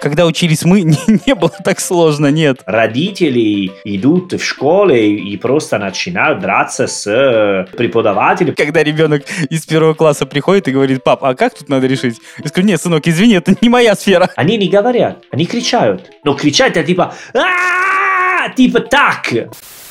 когда учились мы, не, не было так сложно, нет. Родители идут в школе и просто начинают драться с э, преподавателем. Когда ребенок из первого класса приходит и говорит, пап, а как тут надо решить? Я скажу, нет, сынок, извини, это не моя сфера. Они не говорят, они кричают. Но кричать это типа «А-а-а!» типа так.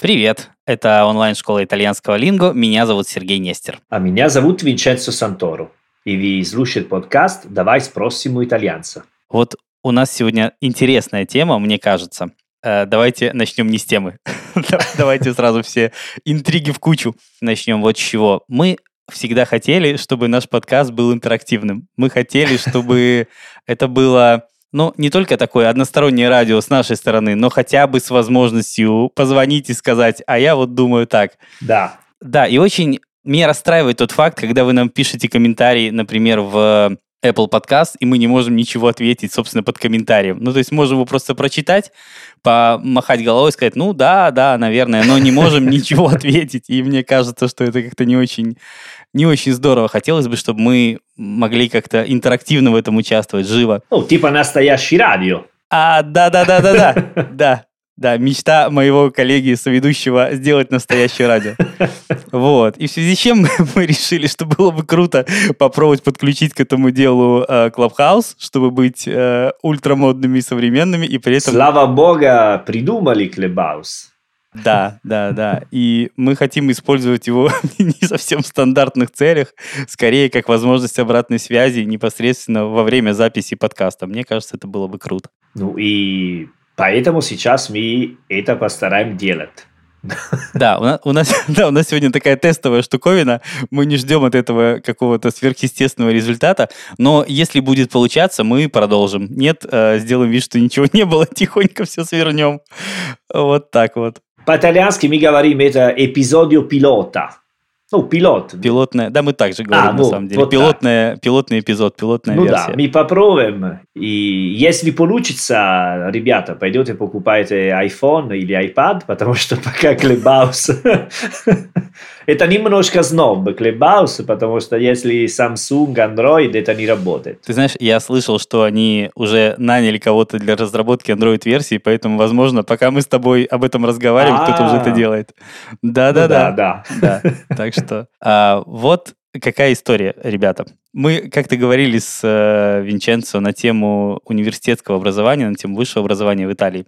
Привет, это онлайн-школа итальянского линго. Меня зовут Сергей Нестер. А меня зовут Винченцо Санторо. И вы слушаете подкаст «Давай спросим у итальянца». Вот у нас сегодня интересная тема, мне кажется. Э, Давайте начнем не с темы. Давайте сразу все интриги в кучу. Начнем вот с чего. Мы всегда хотели, чтобы наш подкаст был интерактивным. Мы хотели, чтобы это было, ну, не только такое одностороннее радио с нашей стороны, но хотя бы с возможностью позвонить и сказать, а я вот думаю так. Да. Да, и очень меня расстраивает тот факт, когда вы нам пишете комментарии, например, в Apple Podcast, и мы не можем ничего ответить, собственно, под комментарием. Ну, то есть можем его просто прочитать, помахать головой, сказать, ну, да, да, наверное, но не можем ничего ответить. И мне кажется, что это как-то не очень, не очень здорово. Хотелось бы, чтобы мы могли как-то интерактивно в этом участвовать, живо. Ну, типа настоящий радио. А, да-да-да-да-да, да. Да, мечта моего коллеги, соведущего, сделать настоящее радио. Вот. И в связи с чем мы решили, что было бы круто попробовать подключить к этому делу э, Clubhouse, чтобы быть э, ультрамодными и современными, и при этом... Слава бога, придумали Clubhouse. Да, да, да. И мы хотим использовать его не совсем в стандартных целях, скорее как возможность обратной связи непосредственно во время записи подкаста. Мне кажется, это было бы круто. Ну и поэтому сейчас мы это постараем делать. Да, у нас, у, нас, да, у нас сегодня такая тестовая штуковина. Мы не ждем от этого какого-то сверхъестественного результата. Но если будет получаться, мы продолжим. Нет, э, сделаем вид, что ничего не было, тихонько все свернем. Вот так вот. По-итальянски мы говорим это эпизодио пилота. Ну, пилот. Пилотная, да, мы также говорим А, на ну, самом деле. вот Пилотная, пилотный эпизод, пилотная Ну версия. да, мы попробуем. И если получится, ребята, пойдете покупайте iPhone или iPad, потому что пока Clubhouse... это немножко сноб Clubhouse, потому что если Samsung, Android, это не работает. Ты знаешь, я слышал, что они уже наняли кого-то для разработки Android-версии, поэтому, возможно, пока мы с тобой об этом разговариваем, кто-то уже это А. делает. Ну Да-да-да. да, Да, так что а, вот какая история, ребята. Мы как-то говорили с э, Винченцо на тему университетского образования, на тему высшего образования в Италии,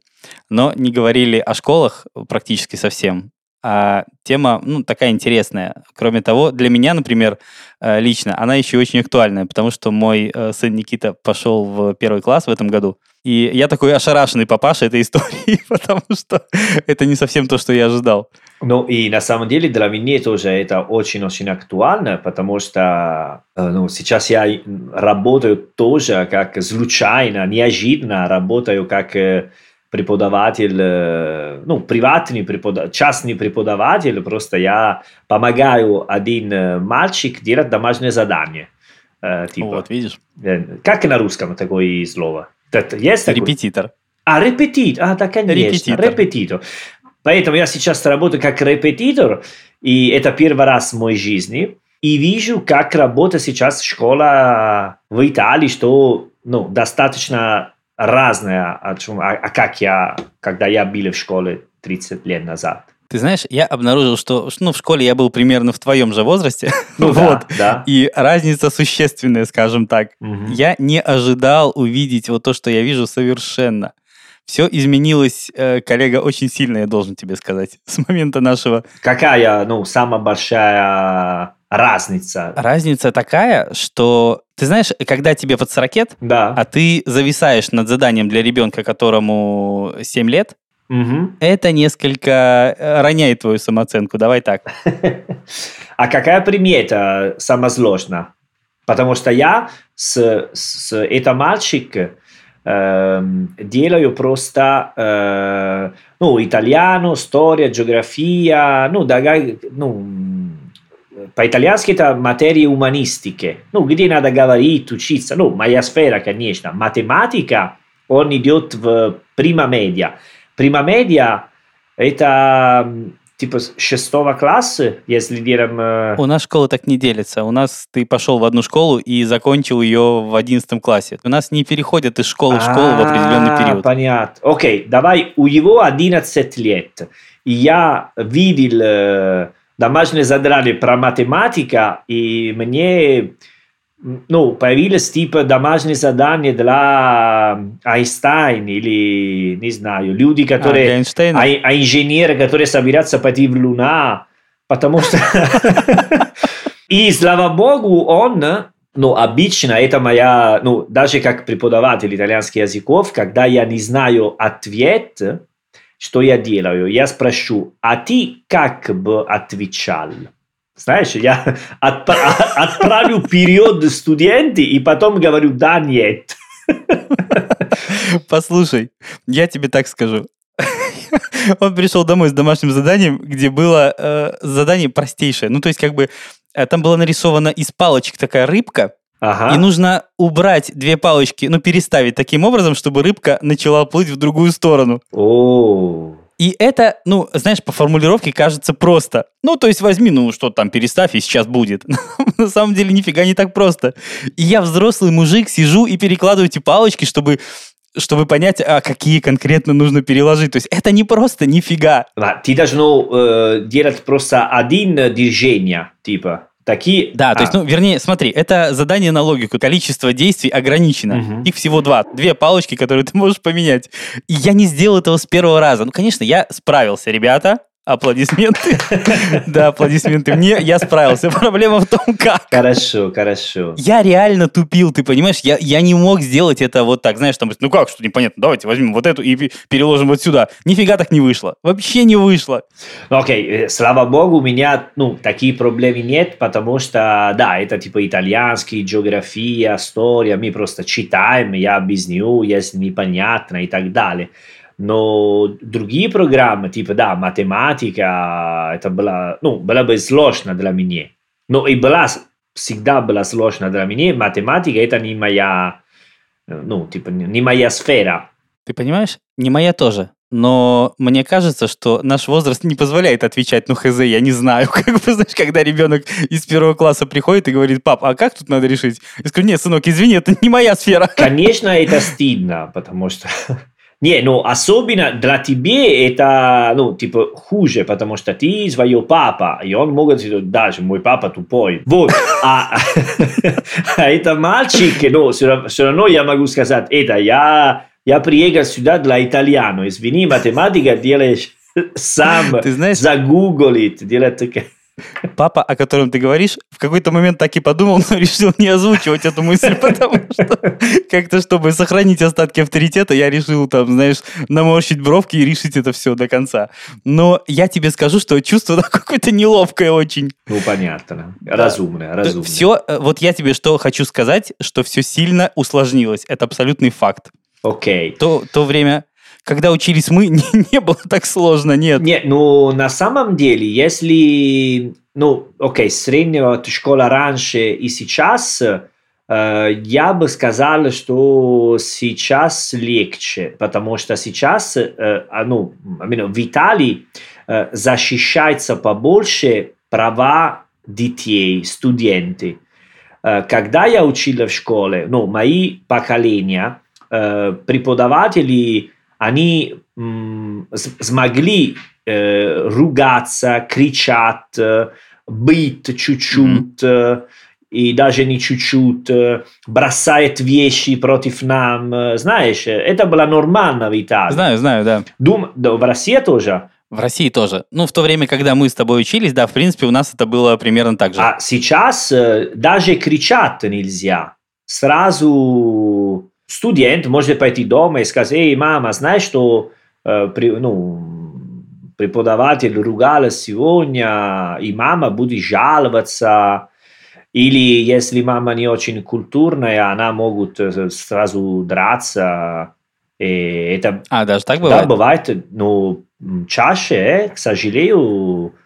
но не говорили о школах практически совсем. А тема, ну, такая интересная. Кроме того, для меня, например, э, лично, она еще очень актуальная, потому что мой э, сын Никита пошел в первый класс в этом году, и я такой ошарашенный папаша этой истории, потому что это не совсем то, что я ожидал. Ну и на самом деле для меня тоже это очень-очень актуально, потому что э, ну, сейчас я работаю тоже как случайно, неожиданно работаю как преподаватель, э, ну, приватный преподаватель, частный преподаватель, просто я помогаю один э, мальчик делать домашнее задание. Э, типа, Вот, видишь? как на русском такое слово? Есть такое? Репетитор. А, репетитор. А, да, конечно, Репетитор. репетитор. Поэтому я сейчас работаю как репетитор, и это первый раз в моей жизни. И вижу, как работает сейчас школа в Италии, что ну, достаточно разная, о чем, а, а как я, когда я был в школе 30 лет назад. Ты знаешь, я обнаружил, что ну, в школе я был примерно в твоем же возрасте. Ну вот. да. И разница существенная, скажем так. Мгм. Я не ожидал увидеть вот то, что я вижу совершенно. Все изменилось, э, коллега, очень сильно, я должен тебе сказать, с момента нашего. Какая, ну, самая большая разница? Разница такая, что, ты знаешь, когда тебе под 40, Да. а ты зависаешь над заданием для ребенка, которому 7 лет, Мгм. это несколько э, роняет твою самооценку, давай так. А какая примета самая сложная? Потому что я с, с это мальчик эм, делаю просто э, ну, итальяно, история, география, ну, дага- ну, по-итальянски это материи уманистики, ну, где надо говорить, учиться, ну, моя сфера, конечно, математика, он идет в прима медиа. Прима медиа это типа шестого класса, если э, У нас школа так не делится. У нас ты пошел в одну школу и закончил ее в одиннадцатом классе. У нас не переходят из школы в школу в определенный А, период. Понятно. Окей, давай, у него 11 лет. И я видел э, домашнее задание про математика, и мне ну, появилось типа домашнее задание для Айнштейна или, не знаю, люди, А, которые... Эйнштейна? а, а инженеры, которые собираются пойти в Луна, потому что... И, слава богу, он, ну, обычно это моя, ну, даже как преподаватель итальянских языков, когда я не знаю ответ, что я делаю? Я спрошу, а ты как бы отвечал? Знаешь, я отпра- отправлю вперед студенты и потом говорю «да, нет». Послушай, я тебе так скажу. Он пришел домой с домашним заданием, где было э, задание простейшее. Ну, то есть, как бы, э, там была нарисована из палочек такая рыбка, Ага. и нужно убрать две палочки, ну, переставить таким образом, чтобы рыбка начала плыть в другую сторону. О, И это, ну, знаешь, по формулировке кажется просто. Ну, то есть возьми, ну, что там, переставь, и сейчас будет. На самом деле нифига не так просто. И я взрослый мужик, сижу и перекладываю эти палочки, чтобы чтобы понять, а какие конкретно нужно переложить. То есть это не просто нифига. Ti должно э, делать просто один движение, типа. Такие... Да, то есть, А, ну, вернее, смотри, это задание на логику. Количество действий ограничено. Мгм. Их всего два. Две палочки, которые ты можешь поменять. И я не сделал этого с первого раза. Ну, конечно, я справился, ребята. Аплодисменты. Да, аплодисменты мне. Я справился. Проблема в том, как. Хорошо, хорошо. Я реально тупил, ты понимаешь? Я, я не мог сделать это вот так, знаешь, там, ну как, что непонятно, давайте возьмем вот эту и пе- переложим вот сюда. Нифига так не вышло. Вообще не вышло. Ну, Окей, э, слава богу, у меня, ну, такие проблемы нет, потому что, да, это типа итальянский, география, история, мы просто читаем, я объясню, если непонятно и так далее. Но другие программы, типа, да, математика, это было, ну, было бы сложно для меня. Но и была, всегда была сложно для меня, математика это не моя, э, ну, типа, не моя сфера. Ты понимаешь? Не моя тоже. Но мне кажется, что наш возраст не позволяет отвечать, ну, хз, я не знаю. Как бы, знаешь, когда ребенок из первого класса приходит и говорит, пап, а как тут надо решить? Я скажу, нет, сынок, извини, это не моя сфера. Конечно, это стыдно, потому что... Не, ну, особенно для тебя это, ну, типа, хуже, потому что ты свой папа, и он может сказать, даже мой папа тупой. Вот. А, а это мальчик, ну, все равно я могу сказать, это я, я приехал сюда для итальяно, извини, математика делаешь сам, Ты знаешь- загуглит, делать такая... Папа, о котором ты говоришь, в какой-то момент так и подумал, но решил не озвучивать эту мысль, потому что как-то, чтобы сохранить остатки авторитета, я решил там, знаешь, наморщить бровки и решить это все до конца. Но я тебе скажу, что чувство какое-то неловкое очень. Ну, понятно, разумно, разумно. Все, вот я тебе что хочу сказать, что все сильно усложнилось. Это абсолютный факт. Окей. То, то время, когда учились мы, не, не было так сложно, нет. Нет, ну на самом деле, если, ну, окей, средняя школа раньше и сейчас, э, я бы сказал, что сейчас легче, потому что сейчас, э, а, ну, в Италии э, защищается побольше права детей, студенты. Э, Когда я учил в школе, ну, мои поколения, э, преподаватели, они смогли э, ругаться, кричать, э, бить чуть-чуть, э, и даже не чуть-чуть, э, бросает вещи против нам. Знаешь, это было нормально в Италии. Знаю, знаю, да. Дум- да, в России тоже. В России тоже. Ну, в то время, когда мы с тобой учились, да, в принципе, у нас это было примерно так же. А сейчас даже кричать нельзя. Сразу студент может пойти дома и сказать, эй, мама, знаешь, что э, при- ну, преподаватель ругал сегодня, и мама будет жаловаться. Или если мама не очень культурная, она может э, сразу драться. И это А, даже так да, бывает? бывает, но чаще, э, к сожалению, э,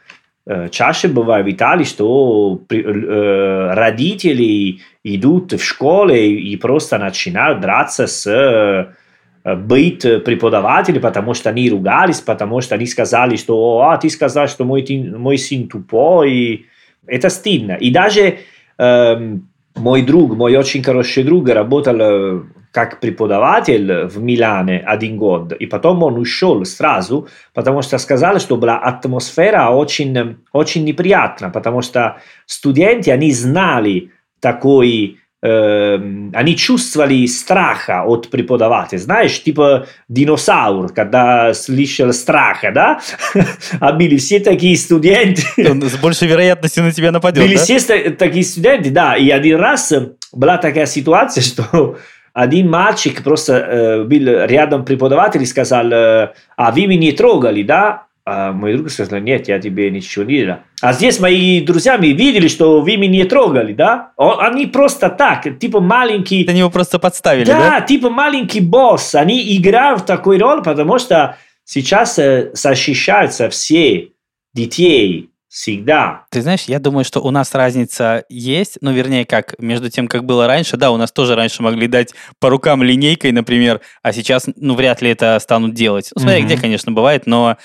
чаще бывает в Италии, что э, родители идут в школе и просто начинают драться с, э, быть преподавателем, потому что они ругались, потому что они сказали, что а, ты сказал, что мой, мой сын тупой. Это стыдно. И даже э, мой друг, мой очень хороший друг, работал как преподаватель в Милане один год, и потом он ушел сразу, потому что сказали, что была атмосфера очень, очень неприятна, потому что студенты, они знали такой э, они чувствовали страха от преподавателя. Знаешь, типа динозавр, когда слышал страха, да? А были все такие студенты. Он с большей вероятностью на тебя нападет, Были да? все такие студенты, да. И один раз была такая ситуация, что один мальчик просто был рядом преподаватель и сказал, а вы меня трогали, да? А мой друг сказал, нет, я тебе ничего не делал. А здесь мои друзья видели, что вы меня не трогали, да? Они просто так, типа маленький... Они его просто подставили, да? Да, типа маленький босс. Они играют в такой роль, потому что сейчас защищаются все детей, Всегда. Ты знаешь, я думаю, что у нас разница есть, ну, вернее, как, между тем, как было раньше, да, у нас тоже раньше могли дать по рукам линейкой, например, а сейчас, ну, вряд ли это станут делать. Ну, смотря mm-hmm. где, конечно, бывает, но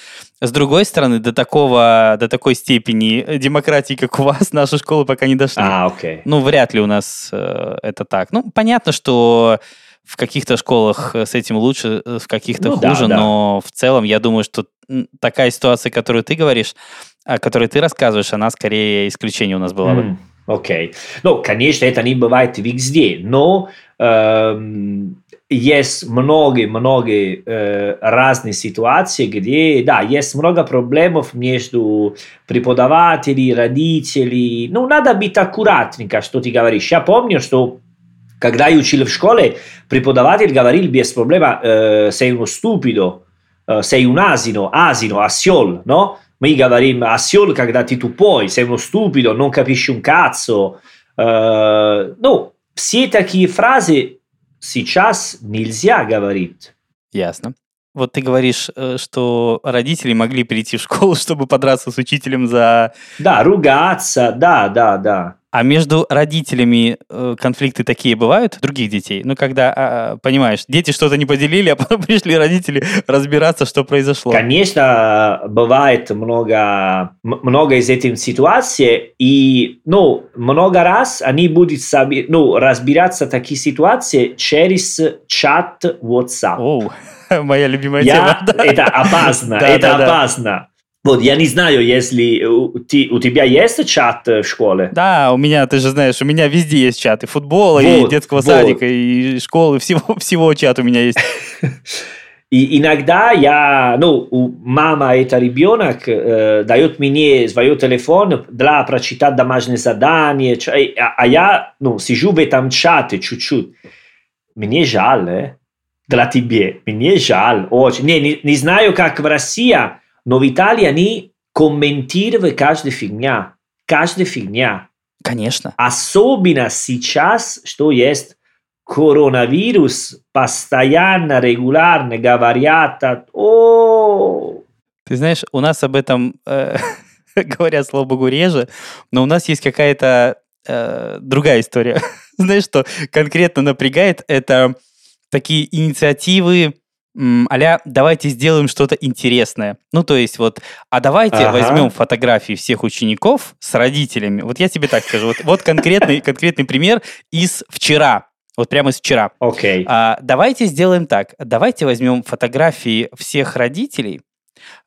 с другой стороны, до такого, до такой степени демократии, как у вас, наши школы пока не дошли. А, окей. Ну, вряд ли у нас э, это так. Ну, понятно, что в каких-то школах с этим лучше, э, в каких-то ну, хуже, да, да. но в целом я думаю, что такая ситуация, которую ты говоришь, о которой ты рассказываешь, она скорее исключение у нас была бы. Окей. Okay. Ну, конечно, это не бывает везде, но эм, есть много-много э, разных ситуаций, где, да, есть много проблем между преподавателями, родителями. Ну, надо быть аккуратненько, что ты говоришь. Я помню, что когда я учил в школе, преподаватель говорил без проблема, э, sei uno stupido, э, sei un asino, asino, осел, no? Мы говорим осел, когда ты тупой, sei uno stupido, non capisci un cazzo. Э, ну, все такие фразы сейчас нельзя говорить. Ясно. Вот ты говоришь, э, что родители могли прийти в школу, чтобы подраться с учителем за... Да, ругаться, да, да, да. А между родителями э, конфликты такие бывают других детей? Ну, когда, а, понимаешь, дети что-то не поделили, а потом пришли родители разбираться, что произошло. Конечно, бывает много, много из этих ситуаций, и, ну, много раз они будут ну, разбираться такие ситуации через чат WhatsApp. Оу, моя любимая Я, тема. Это опасно, это опасно. Вот, я не знаю, если у, ты, у тебя есть чат в школе. Да, у меня, ты же знаешь, у меня везде есть чаты футбола, вот, и детского вот. садика, и школы, всего, всего чат у меня есть. И иногда я, ну, мама это ребенок э, дает мне свой телефон для прочитать домашнее задание, а, а я, ну, сижу в этом чате чуть-чуть. Мне жаль, э, для тебе, мне жаль очень. Не, не, не знаю, как в России, но в Италии они комментировали каждую фигня. Каждая фигня. Конечно. Особенно сейчас, что есть коронавирус, постоянно, регулярно говорят, о, Ты знаешь, у нас об этом э, говорят, слава богу, реже, но у нас есть какая-то э, другая история. Знаешь, что конкретно напрягает? Это такие инициативы а давайте сделаем что-то интересное. Ну, то есть вот, а давайте ага. возьмем фотографии всех учеников с родителями. Вот я тебе так скажу. Вот, вот конкретный, конкретный пример из вчера. Вот прямо из вчера. Окей. Okay. А, давайте сделаем так. Давайте возьмем фотографии всех родителей,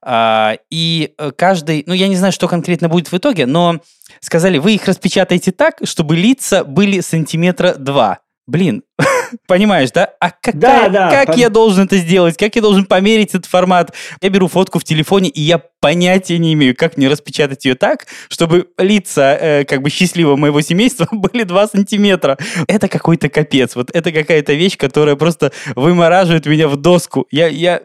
а, и э, каждый, ну, я не знаю, что конкретно будет в итоге, но сказали, вы их распечатаете так, чтобы лица были сантиметра два. Блин, понимаешь, да? А какая, да, да, как пон... я должен это сделать? Как я должен померить этот формат? Я беру фотку в телефоне, и я понятия не имею, как мне распечатать ее так, чтобы лица э, как бы счастливого моего семейства были 2 сантиметра. Это какой-то капец. Вот это какая-то вещь, которая просто вымораживает меня в доску. Я, я,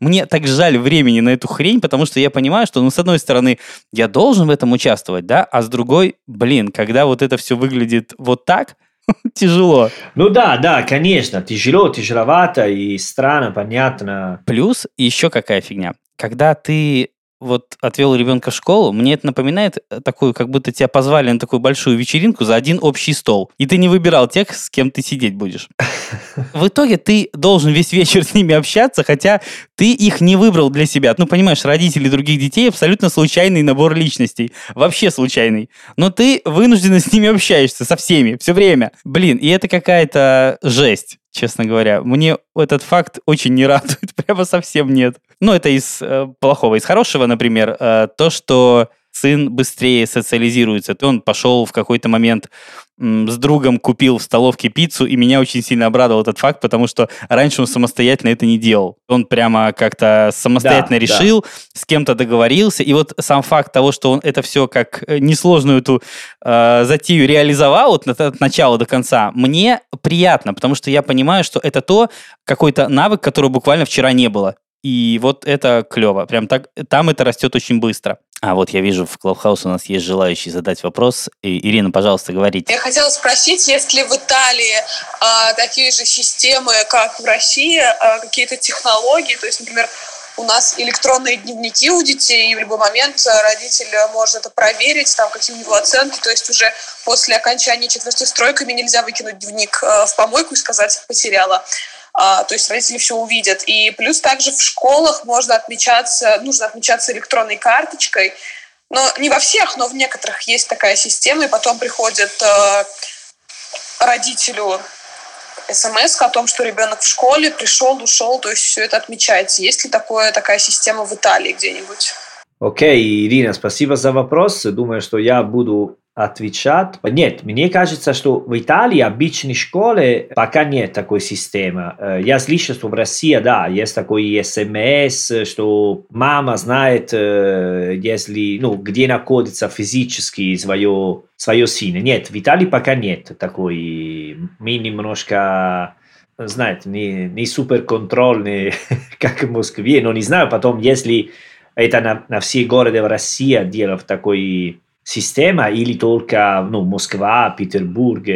мне так жаль времени на эту хрень, потому что я понимаю, что, ну, с одной стороны, я должен в этом участвовать, да, а с другой, блин, когда вот это все выглядит вот так, Тяжело. Ну да, да, конечно, тяжело, тяжеловато и странно, понятно. Плюс еще какая фигня. Когда ты вот отвел ребенка в школу, мне это напоминает э, такую, как будто тебя позвали на такую большую вечеринку за один общий стол. И ты не выбирал тех, с кем ты сидеть будешь. В итоге ты должен весь вечер с ними общаться, хотя ты их не выбрал для себя. Ну, понимаешь, родители других детей абсолютно случайный набор личностей. Вообще случайный. Но ты вынужденно с ними общаешься, со всеми, все время. Блин, и это какая-то жесть честно говоря. Мне этот факт очень не радует, прямо совсем нет. Ну, это из э, плохого. Из хорошего, например, э, то, что сын быстрее социализируется. То он пошел в какой-то момент с другом купил в столовке пиццу, и меня очень сильно обрадовал этот факт, потому что раньше он самостоятельно это не делал. Он прямо как-то самостоятельно да, решил, да. с кем-то договорился, и вот сам факт того, что он это все как э, несложную эту э, затею реализовал вот от, от начала до конца, мне приятно, потому что я понимаю, что это то, какой-то навык, которого буквально вчера не было. И вот это клево. Прям так, там это растет очень быстро. А вот я вижу, в Клабхаус у нас есть желающий задать вопрос. И, Ирина, пожалуйста, говорите. Я хотела спросить, есть ли в Италии а, такие же системы, как в России, а, какие-то технологии, то есть, например, у нас электронные дневники у детей, и в любой момент родитель может это проверить, там какие у него оценки, то есть уже после окончания четвертой стройками нельзя выкинуть дневник а, в помойку и сказать «потеряла». А, то есть родители все увидят. И плюс также в школах можно отмечаться, нужно отмечаться электронной карточкой, но не во всех, но в некоторых есть такая система, и потом приходит э, родителю смс о том, что ребенок в школе пришел, ушел, то есть все это отмечается. Есть ли такое, такая система в Италии где-нибудь? Окей, okay, Ирина, спасибо за вопрос. Думаю, что я буду отвечать. Нет, мне кажется, что в Италии обычной школе пока нет такой системы. Э, я слышал, что в России, да, есть такой СМС, что мама знает, э, если, ну, где находится физически свое, свое сын. Нет, в Италии пока нет такой. Мы немножко знаете, не, не супер контрольный, как в Москве, но не знаю потом, если это на, на все города в России дело такой система или только ну, Москва, Петербург.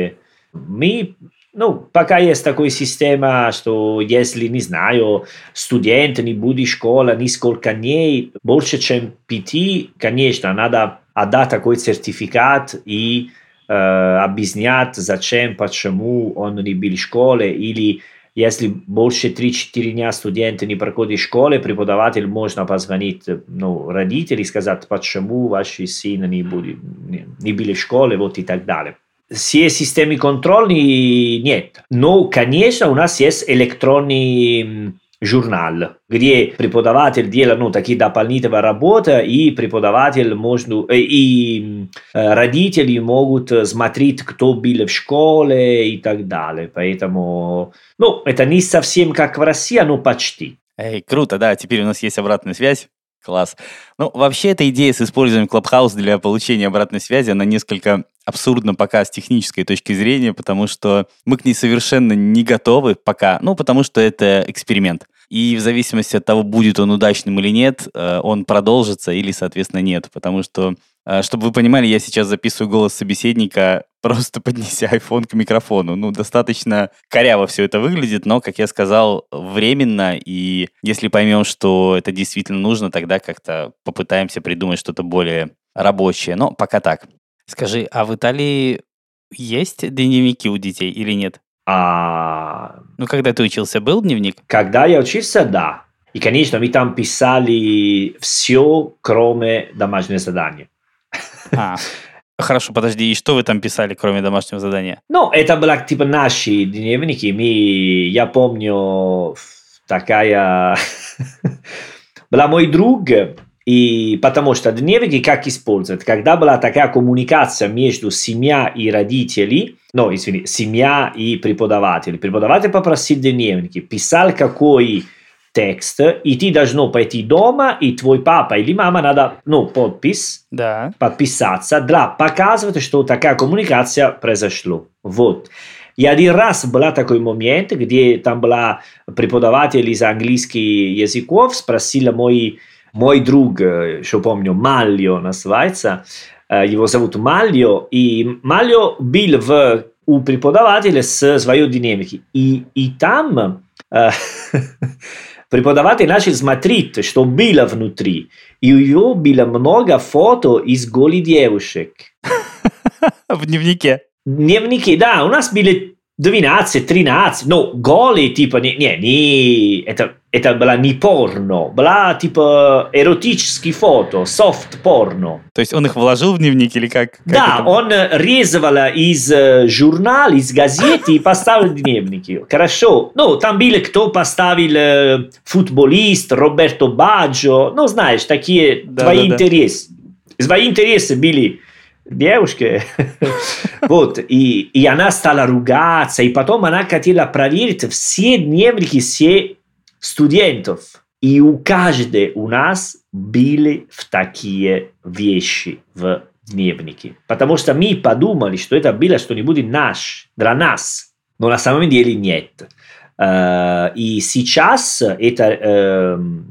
Мы, ну, пока есть такая система, что если, не знаю, студент не будет в школе несколько дней, больше, чем пяти, конечно, надо отдать такой сертификат и э, объяснять, зачем, почему он не был в школе, или если больше 3-4 дня студенты не проходят в школе, преподаватель можно позвонить ну, родителям и сказать, почему ваши сыны не, были, не, не были в школе, вот и так далее. Все системы контрольные нет. Но, конечно, у нас есть электронный журнал, где преподаватель делает ну, такие дополнительные работы, и преподаватель можно, э, и э, родители могут смотреть, кто был в школе и так далее. Поэтому, ну, это не совсем как в России, но почти. Эй, круто, да, теперь у нас есть обратная связь. Класс. Ну, вообще, эта идея с использованием Clubhouse для получения обратной связи, она несколько абсурдна пока с технической точки зрения, потому что мы к ней совершенно не готовы пока, ну, потому что это эксперимент. И в зависимости от того, будет он удачным или нет, э, он продолжится или, соответственно, нет. Потому что, чтобы вы понимали, я сейчас записываю голос собеседника, просто поднеся iPhone к микрофону. Ну, достаточно коряво все это выглядит, но, как я сказал, временно. И если поймем, что это действительно нужно, тогда как-то попытаемся придумать что-то более рабочее. Но пока так. Скажи, а в Италии есть дневники у детей или нет? А... Ну, когда ты учился, был дневник? Когда я учился, да. И, конечно, мы там писали все, кроме домашнего задания. А, хорошо, подожди, и что вы там писали, кроме домашнего задания? Ну, это были типа наши дневники. Мы, я помню, такая... была мой друг, и потому что дневники как использовать? Когда была такая коммуникация между семьей и родителями, ну, извини, семья и преподаватель. Преподаватель попросил дневники, писал какой текст, и ты должен пойти дома, и твой папа или мама надо, ну, подпись, да. подписаться, для показывать, что такая коммуникация произошла. Вот. И один раз был такой момент, где там была преподаватель из английских языков, спросила мой, мой друг, что помню, Мальо называется, его зовут Мальо, и Мальо был в, у преподавателя с своей динамики. И, и там э, преподаватель начал смотреть, что было внутри. И у него было много фото из голых девушек. В дневнике. Дневники, да, у нас были 12, 13, ну, голые, типа, не, не, не это, это было не порно, была, типа, эротические фото, софт порно. То есть он их вложил в дневник или как? как да, это? он резал из э, журнала, из газеты и поставил дневники. Хорошо. Ну, там были, кто поставил э, футболист, Роберто Баджо, ну, знаешь, такие Да, твои да, да. интересы. Твои интересы были девушки. вот, и, и она стала ругаться, и потом она хотела проверить все дневники всех студентов. И у каждой у нас были в такие вещи в дневнике. Потому что мы подумали, что это было что-нибудь наш, для нас. Но на самом деле нет. Э, И сейчас это, эм,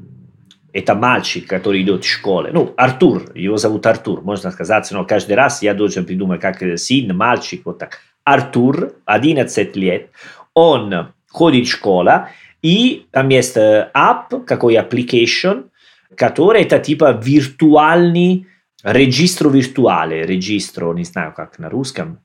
это мальчик, который идет в школе. Ну, Артур, его зовут Артур, можно сказать, но каждый раз я должен придумать, как сын, мальчик, вот так. Артур, 11 лет, он ходит в школу, и там есть э, app, какой application, который это типа виртуальный регистр виртуале, регистр, не знаю как на русском,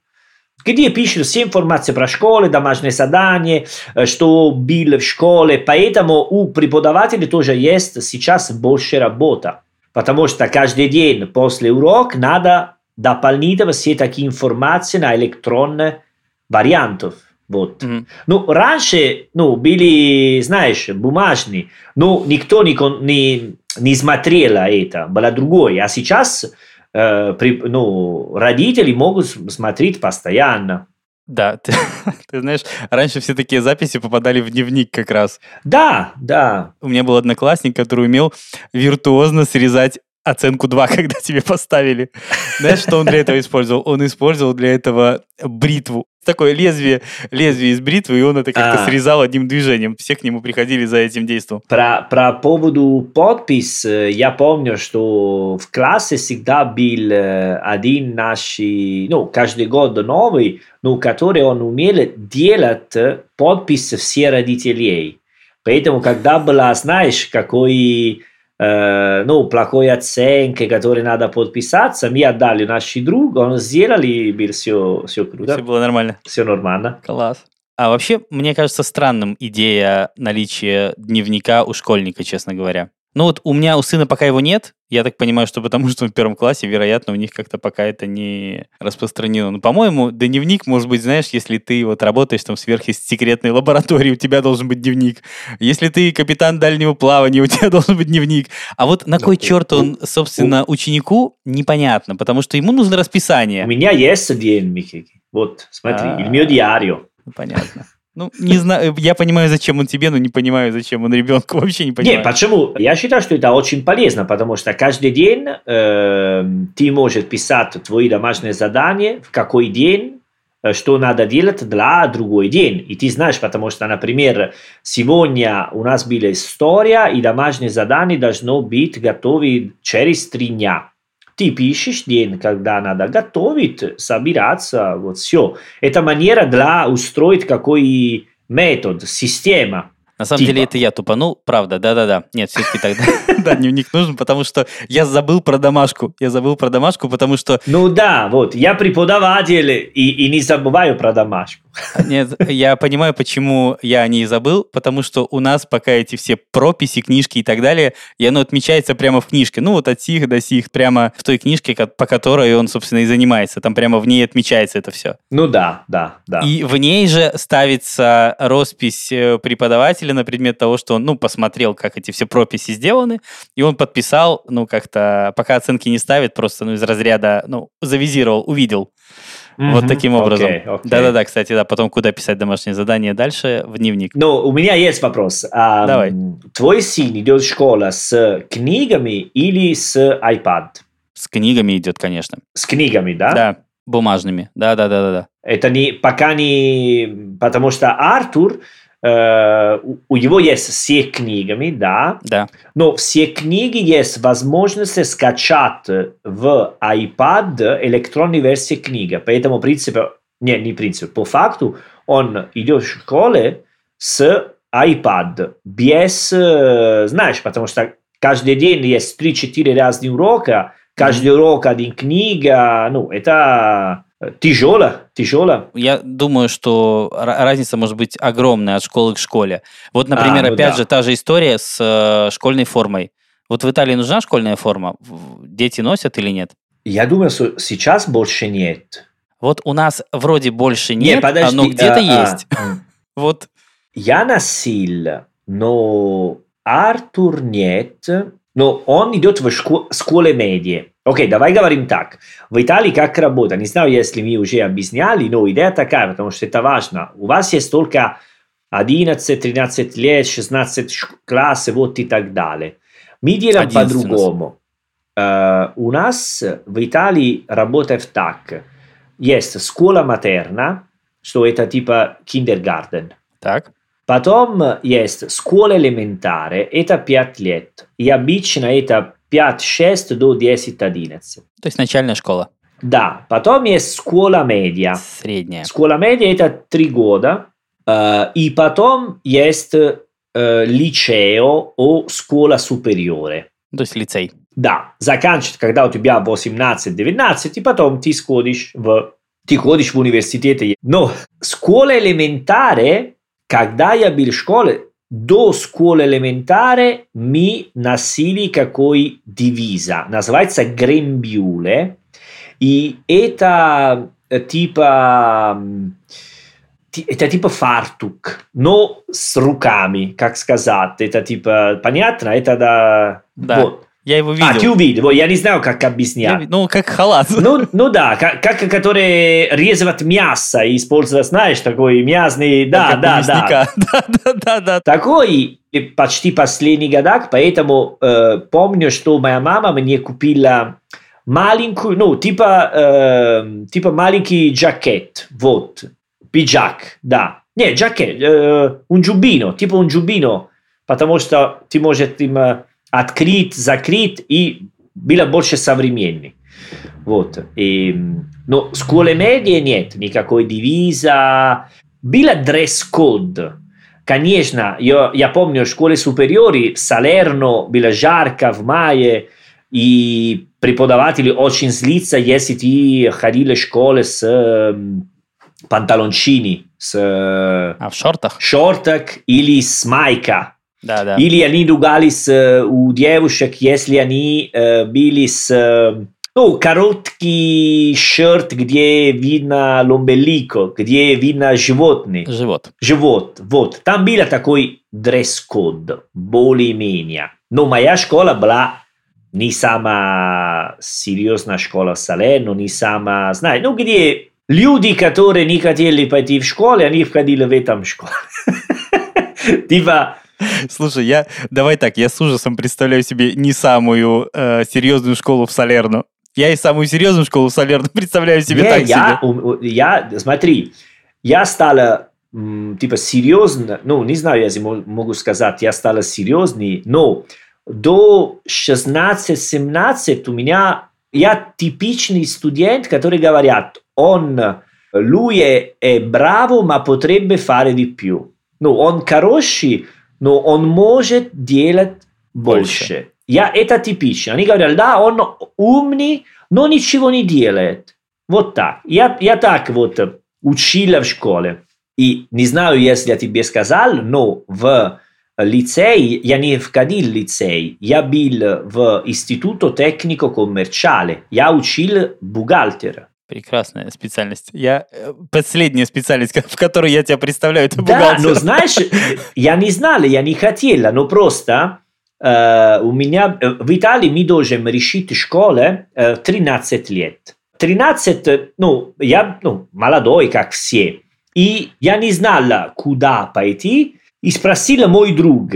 где пишет все информации про школы, домашние задания, э, что было в школе. Поэтому у преподавателей тоже есть сейчас больше работа. Потому что каждый день после урока надо дополнительно все такие информации на электронные вариантов. Вот. Мгм. Ну, раньше, ну, были, знаешь, бумажные, но никто не, не, не смотрел это, было другое. А сейчас, э, при- ну, родители могут смотреть постоянно. Да, ты, ты знаешь, раньше все такие записи попадали в дневник как раз. Да, да. У меня был одноклассник, который умел виртуозно срезать оценку 2, когда тебе поставили. Знаешь, что он для этого использовал? Он использовал для этого бритву. Такое лезвие, лезвие из бритвы, и он это как-то А. срезал одним движением. Все к нему приходили за этим действом. Про, про поводу подпись, э, я помню, что в классе всегда был э, один наш, ну, каждый год новый, ну, который он умел делать э, подпись все родителей. Поэтому, когда была, знаешь, какой, э, ну, плохой оценки, который надо подписаться, мы отдали наши другу, он сделали, и было все, все круто, Все было нормально. все нормально. Класс. А вообще, мне кажется странным идея наличия дневника у школьника, честно говоря. Ну вот у меня у сына пока его нет. Я так понимаю, что потому что он в первом классе, вероятно, у них как-то пока это не распространено. Но, по-моему, дневник может быть, знаешь, если ты вот работаешь там в сверхсекретной лаборатории, у тебя должен быть дневник. Если ты капитан дальнего плавания, у тебя должен быть дневник. А вот на Ну, кой у- черт он, собственно, ученику, непонятно, потому что ему нужно У расписание. меня есть дневник. Вот, смотри, А. il mio diario. Ну, Понятно. Ну, не знаю, я понимаю, зачем он тебе, но не понимаю, зачем он ребенку, вообще не понимаю. Нет, почему? Я считаю, что это очень полезно, потому что каждый день э, ты можешь писать твои домашние задания, в какой день, э, что надо делать для другой день. И ты знаешь, потому что, например, сегодня у нас была история, и домашние задания должно быть готовы через три дня. Ты пишешь день, когда надо готовить, собираться, вот все. Это манера для устроить какой метод, система. На самом типа. деле это я тупанул, правда, да-да-да. Нет, все-таки тогда да, дневник нужен, потому что я забыл про домашку. Я забыл про домашку, потому что Ну да, вот, я преподаватель и, и не забываю про домашку. Нет, я понимаю, почему я о ней забыл, потому что у нас пока эти все прописи, книжки и так далее, и оно отмечается прямо в книжке. Ну, вот от сих до сих, прямо в той книжке, по которой он, собственно, и занимается. Там прямо в ней отмечается это все. Ну да, да, да. И в ней же ставится роспись э, преподавателя на предмет того, что он, ну, посмотрел, как эти все прописи сделаны, и он подписал, ну, как-то, пока оценки не ставит, просто, ну, из разряда, ну, завизировал, увидел. Вот Мгм, таким образом. окей, окей. Да-да-да, кстати, да, потом куда писать домашнее задание дальше в дневник. Ну, у меня есть вопрос. А, Давай. Твой сын идет в школу с книгами или с iPad? С книгами идет, конечно. С книгами, да? Да, бумажными. Да-да-да-да. Это не пока не... Потому что Артур, э, у- него есть все книгами, да, Да. но все книги есть возможность скачать в iPad электронной версии книги. Поэтому, в принципе, не, не в принципе, по факту, он идет в школе с iPad без, э, знаешь, потому что каждый день есть 3-4 разных урока, каждый урок один книга, ну, это тяжело, тяжело. Я думаю, что разница может быть огромная от школы к школе. Вот, например, а, ну опять да. же, та же история с э, школьной формой. Вот в Италии нужна школьная форма? Дети носят или нет? Я думаю, что сейчас больше нет. Вот у нас вроде больше нет, нет подожди, но где-то а, есть. А, вот. Я носил, но Артур нет. Но он идет в шко- школе медиа. Окей, давай говорим так. В Италии как работа? Не знаю, если мы уже объясняли, но идея такая, потому что это важно. У вас есть только 11, 13 лет, 16 класс, вот и так далее. Мы делаем по-другому. Uh, у нас в Италии работает так. Есть школа матерна, что это типа kindergarten. Так. Потом есть школа элементаре, это 5 лет. И обычно это 5-6 до 10-11. То есть начальная школа. Да. Потом есть школа медиа. Средняя. Школа медиа это 3 года. Uh, и потом есть uh, liceo о школа superiore. То есть лицей. Да, заканчивать, когда у тебя 18-19, и потом ты сходишь в, ты ходишь в университет. Но школа элементаре, когда я был в школе, до школы элементаре мы носили какой девиза, называется грембюле, и это типа это типа фартук, но с руками, как сказать. Это типа, понятно? Это да... Да. Вот. Я его видел. А, ты увидел. Я не знаю, как объяснять. Я, ну, как халат. Ну, ну да, как, как который резать мясо и использовать, знаешь, такой мясный... Да, как да, да. да, да, да, да. Такой почти последний годак, поэтому э, помню, что моя мама мне купила маленькую, ну, типа, э, типа маленький жакет, вот, пиджак, да. Не, жакет, э, un giubbino, типа un giubbino, потому что ты можешь им открыть, закрыть и было больше современный. Вот. И, но в школе медиа нет никакой девиза. Было дресс-код. Конечно, я, я помню в школе супериори в Салерно было жарко в мае, и преподаватели очень злятся, если ты ходил в школе с панталончини, с а в шортах? шортах или с майка. Da, da. Ilija ni Dugalis eh, u djevojek, Jeslija ni eh, bili s no, eh, oh, karotki šrt gdje je vidna lombeliko, gdje je vidna životni. Život. Život, vod. Tam bila takoj dress code, bolje menja. No, moja škola bila ni sama seriozna škola v Salerno, ni sama, znaj, no, gdje ljudi, katore ni kateri pa ti v školi, a njih kadili vetam škole. Tipa, Слушай, я давай так, я с ужасом представляю себе не самую э, серьезную школу в Салерну. Я и самую серьезную школу в Салерну представляю себе не, так я, себе. Я, смотри, я стала типа серьезно, ну, не знаю, если могу сказать, я стала серьезней, но до 16-17 у меня, я типичный студент, который говорят, он, lui è, è bravo, ma potrebbe fare di più. Ну, он хороший, но он может делать больше. больше. Я, это типично. Они говорят, да, он умный, но ничего не делает. Вот так. Я, я так вот учила в школе. И не знаю, если я тебе сказал, но в лицей, я не входил в лицей, я был в институто технико-коммерциале, я учил бухгалтера. Прекрасная специальность. Я э, последняя специальность, в которой я тебя представляю, это да, бухгалтер. но знаешь, я не знала, я не хотела, но просто э, у меня э, в Италии мы должны решить школы э, 13 лет. 13, ну, я ну, молодой, как все. И я не знала, куда пойти, и спросила мой друг,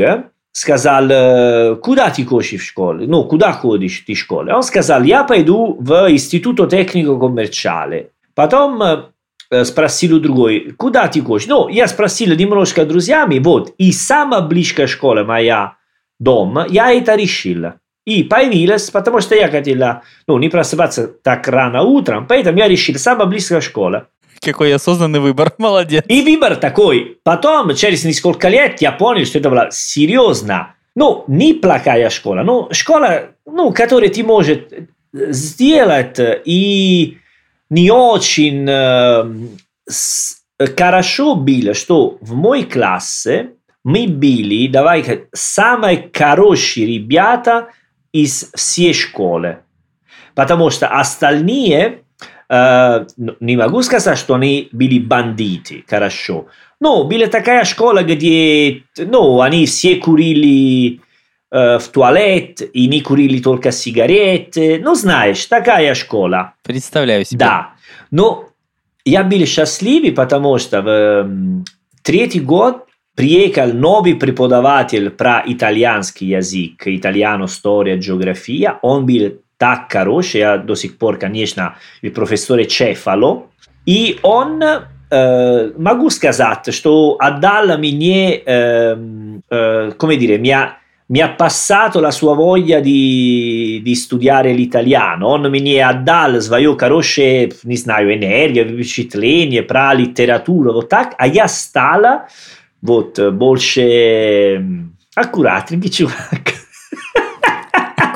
сказал, куда ты ходишь в школу? Ну, куда ходишь ты в школу? Он сказал, я пойду в институт технико-коммерциале. Потом спросил другой, куда ты ходишь? Ну, я спросил немножко друзьями, вот, и самая близкая школа моя дом, я это решила. И появилась, потому что я хотела, ну, не просыпаться так рано утром, поэтому я решил, самая близкая школа. Какой осознанный выбор, молодец. И выбор такой. Потом, через несколько лет, я понял, что это была серьезно. Ну, не плохая школа, но школа, ну, которая ты может сделать и не очень э, с, хорошо было, что в моей классе мы были, давай самые хорошие ребята из всей школы. Потому что остальные, э, не могу сказать, что они были бандиты, хорошо. Но была такая школа, где ну, они все курили э, в туалет, и не курили только сигареты. Ну, знаешь, такая школа. Представляю себе. Да. Но я был счастлив, потому что в э, третий год приехал новый преподаватель про итальянский язык, итальяно, история, география. Он был так хороший, я до сих пор, конечно, il professore Cefalo. И он, э, могу сказать, что отдал мне, э, э, come dire, mi ha, mi ha passato la sua voglia di, di studiare l'italiano. Он мне отдал свое хорошее, не знаю, энергия, впечатление про литературу, вот так. А я стала вот больше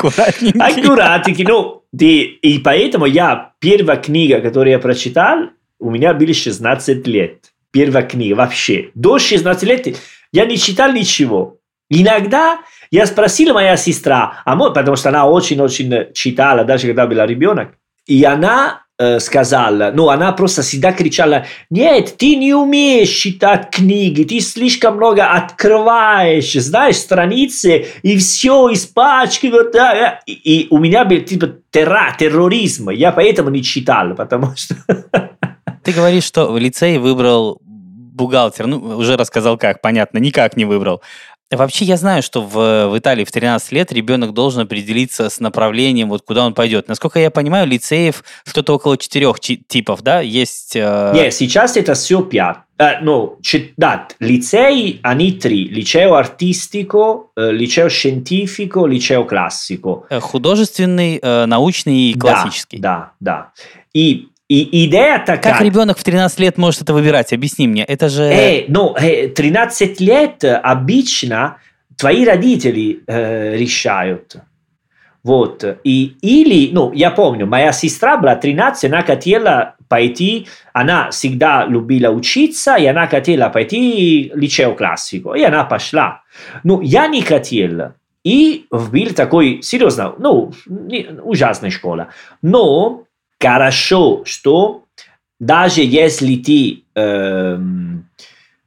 аккуратненький. Аккуратненький. Ну, и, и поэтому я, первая книга, которую я прочитал, у меня были 16 лет. Первая книга вообще. До 16 лет я не читал ничего. Иногда я спросил моя сестра, а мой, потому что она очень-очень читала, даже когда была ребенок, и она э, сказала, ну, она просто всегда кричала, нет, ты не умеешь читать книги, ты слишком много открываешь, знаешь, страницы, и все испачкивают. Да, и, и у меня был типа терра, терроризм, я поэтому не читал, потому что... Ты говоришь, что в лицее выбрал бухгалтер. Ну, уже рассказал как, понятно, никак не выбрал. Вообще я знаю, что в, в Италии в 13 лет ребенок должен определиться с направлением, вот куда он пойдет. Насколько я понимаю, лицеев что-то около четырех типов, да? Есть... Э... Нет, сейчас это все пять. Uh, no, да, лицеи, они три. Liceo artistico, uh, liceo scientifico, liceo classico. Художественный, uh, научный и классический. Да, да, да. И и идея такая... Как ребенок в 13 лет может это выбирать? Объясни мне. Это же... Э, ну, э, 13 лет обычно твои родители э, решают. Вот. И, или, ну, я помню, моя сестра была 13, она хотела пойти, она всегда любила учиться, и она хотела пойти в лицею классику, и она пошла. Ну, я не хотел. И был такой, серьезно, ну, ужасная школа. Но хорошо, что даже если ты э,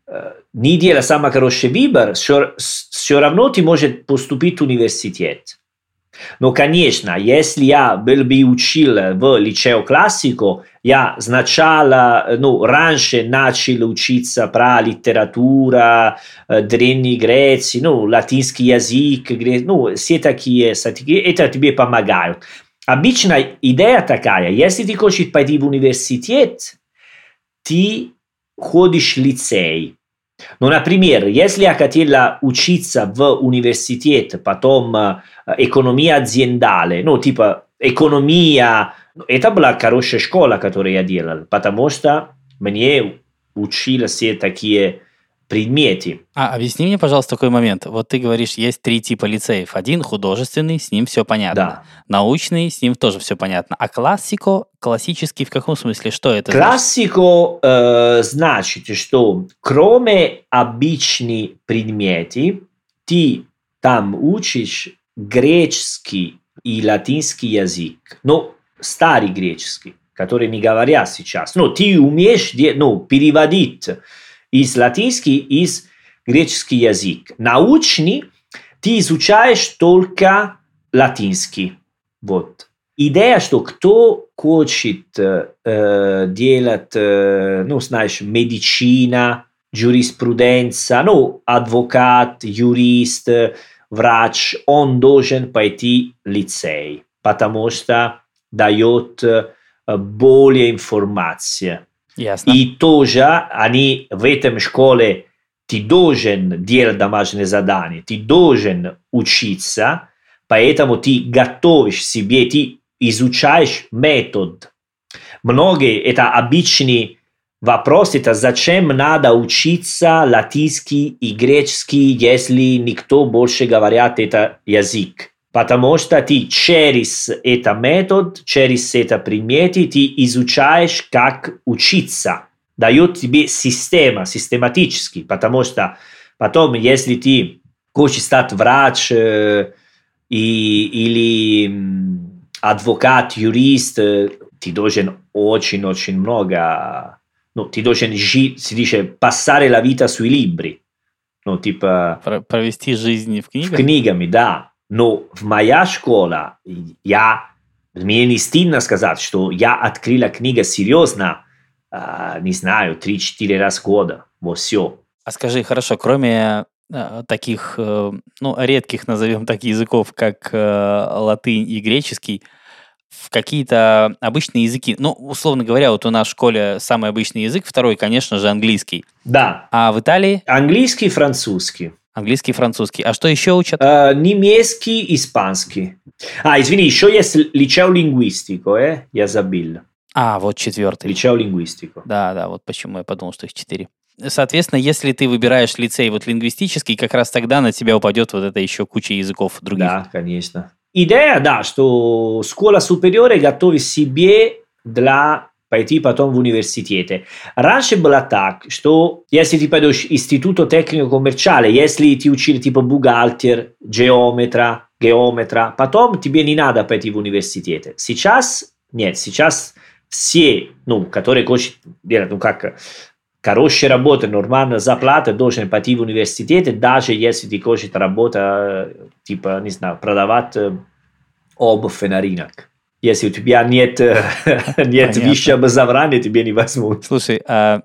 э, не делаешь самый хороший выбор, все, все равно ты можешь поступить в университет. Но, конечно, если я был бы учил в лицею классику, я сначала, ну, раньше начал учиться про литературу, древней Греции, ну, латинский язык, ну, все такие, это тебе помогает. Обычная идея такая, если ты хочешь пойти в университет, ты ходишь в лицей. Ну, например, если я хотела учиться в университете, потом э, экономия aziendale, ну, типа экономия, это была хорошая школа, которую я делал, потому что мне учили все такие предмете. А объясни мне, пожалуйста, такой момент. Вот ты говоришь, есть три типа лицеев. Один художественный, с ним все понятно. Да. Научный, с ним тоже все понятно. А классико, классический в каком смысле? Что это Классико э, значит, что кроме обычных предметов, ты там учишь греческий и латинский язык. Ну, старый греческий, который не говорят сейчас. Ну, ты умеешь ну, переводить из латинский, из греческий язык. Научный ты изучаешь только латинский. Вот. Идея, что кто хочет э, делать, э, ну, знаешь, медицина, юриспруденция, ну, адвокат, юрист, врач, он должен пойти в лицей, потому что дает э, более информации. Ясно. И тоже они в этом школе ты должен делать домашние задания, ты должен учиться, поэтому ты готовишь себе, ты изучаешь метод. Многие это обычные вопрос это зачем надо учиться латинский и греческий, если никто больше говорит это язык. Потому что ты через этот метод, через это предметы, ты изучаешь, как учиться. Дает тебе система, систематически. Потому что потом, если ты хочешь стать врач э, и, или адвокат, юрист, ты должен очень-очень много, ну, ты должен жить, si dice, passare la vita sui libri. Ну, типа... Про- провести жизнь в В книгах? книгами, да. Но в моя школа, я, мне не стыдно сказать, что я открыла книга серьезно, а, не знаю, 3-4 раз в года. Вот все. А скажи, хорошо, кроме э, таких, э, ну, редких, назовем так, языков, как э, латынь и греческий, в какие-то обычные языки, ну, условно говоря, вот у нас в школе самый обычный язык, второй, конечно же, английский. Да. А в Италии Английский, французский. Английский и французский. А что еще учат? Э, немецкий, испанский. А, извини, еще есть liceo linguistico, э? Я забыл. А, вот четвертый. Liceo linguistico. Да, да, вот почему я подумал, что их четыре. Соответственно, если ты выбираешь лицей вот лингвистический, как раз тогда на тебя упадет вот это еще куча языков других. Да, конечно. Идея, да, что школа superiore готовит себе для пойти потом в университете. Раньше было так, что если ты пойдешь в институт технико-коммерциале, если ты учили типа бухгалтер, геометра, геометра, потом тебе не надо пойти в университет. Сейчас нет, сейчас все, ну, которые хотят делать, ну, как хорошая работа, нормальная зарплата, должен пойти в университет, даже если ты хочешь работа, типа, не знаю, продавать э, обувь на рынок. Если у тебя нет, э, нет высшего образования, тебе не возьмут. Слушай, а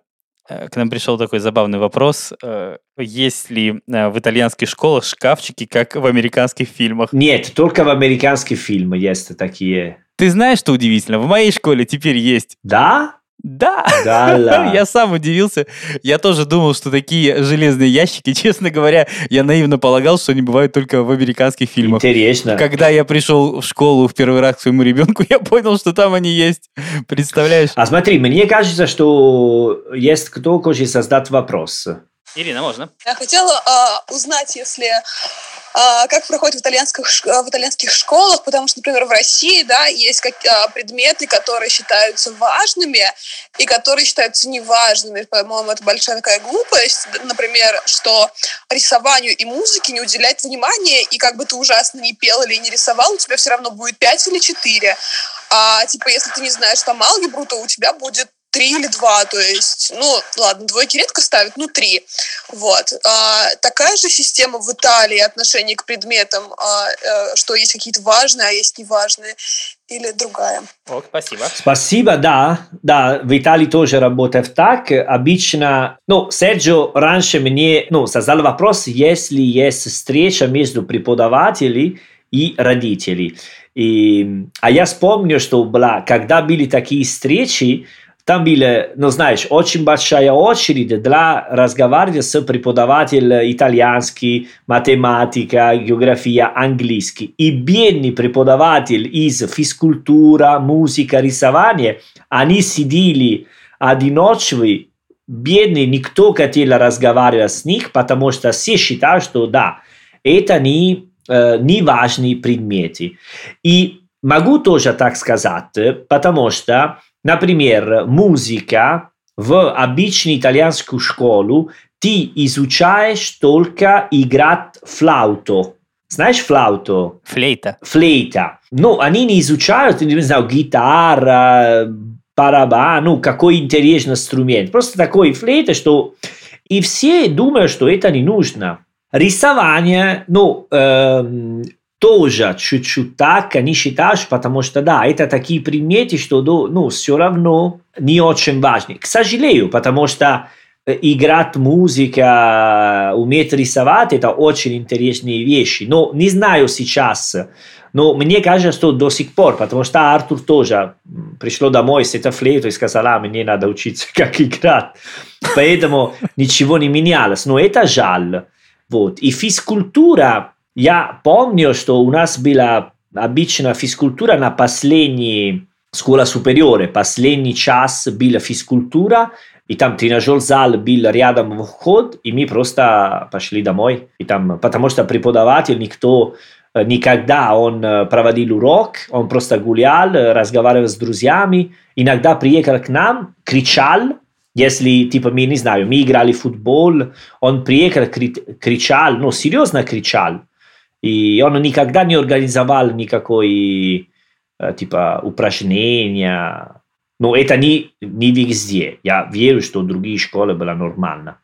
э, к нам пришел такой забавный вопрос. э, Есть ли в итальянских школах шкафчики, как в американских фильмах? Нет, только в американских фильмах есть такие. Ты знаешь, что удивительно? В моей школе теперь есть. Да? Да! Да, ла. Я сам удивился. Я тоже думал, что такие железные ящики, честно говоря, я наивно полагал, что они бывают только в американских фильмах. Интересно. Когда я пришел в школу в первый раз к своему ребенку, я понял, что там они есть. Представляешь? А смотри, мне кажется, что есть кто хочет создать вопрос. Ирина, можно? Я хотела а, узнать, если как проходит в итальянских, а, в итальянских школах, потому что, например, в России, да, есть как, а, предметы, которые считаются важными и которые считаются неважными. По-моему, это большая такая глупость, например, что рисованию и музыке не уделять внимания, и как бы ты ужасно не пел или не рисовал, у тебя все равно будет 5 или 4. А типа, если ты не знаешь там алгебру, то у тебя будет три или два, то есть, ну, ладно, двойки редко ставят, ну, три. Вот. А, такая же система в Италии отношение к предметам, а, э, что есть какие-то важные, а есть неважные, или другая? Ок, спасибо. Спасибо, да. Да, в Италии тоже работает так. Обычно, ну, Серджио раньше мне, ну, создал вопрос, если есть встреча между преподавателем и родителей. И, а я вспомню, что была, когда были такие встречи, там была, ну, знаешь, очень большая очередь для разговаривать с преподавателем итальянский, математика, география, английский. И бедный преподаватель из физкультура, музыка, рисование, они сидели одиночные, бедные, никто хотел разговаривать с них, потому что все считают, что да, это не, не важные предметы. И могу тоже так сказать, потому что, например, музыка в обычную итальянскую школу ты изучаешь только играть флауто. Знаешь флауто? Флейта. флейта. Но они не изучают, не знаю, гитара, барабан, ну, какой интересный инструмент. Просто такой флейта, что... И все думают, что это не нужно. Рисование, ну, эм, тоже чуть-чуть так не считаешь, потому что, да, это такие предметы, что, ну, ну, все равно не очень важны. К сожалению, потому что э, играть музыка, уметь рисовать, это очень интересные вещи. Но не знаю сейчас, но мне кажется, что до сих пор, потому что Артур тоже пришло домой с этой флейтой и сказал, а, мне надо учиться, как играть. Поэтому ничего не менялось. Но это жаль. Вот. И физкультура, я помню, что у нас была обычно физкультура на последней школа superiore, последний час была физкультура, и там тренажер зал был рядом вход, и мы просто пошли домой. И там, потому что преподаватель никто э, никогда он э, проводил урок, он просто гулял, э, разговаривал с друзьями, иногда приехал к нам, кричал, если, типа, мы, не знаю, мы играли в футбол, он приехал, кричал, ну, серьезно кричал, и он никогда не организовал никакой, типа, упражнения, но это не, не везде. Я верю, что другие школы было нормально.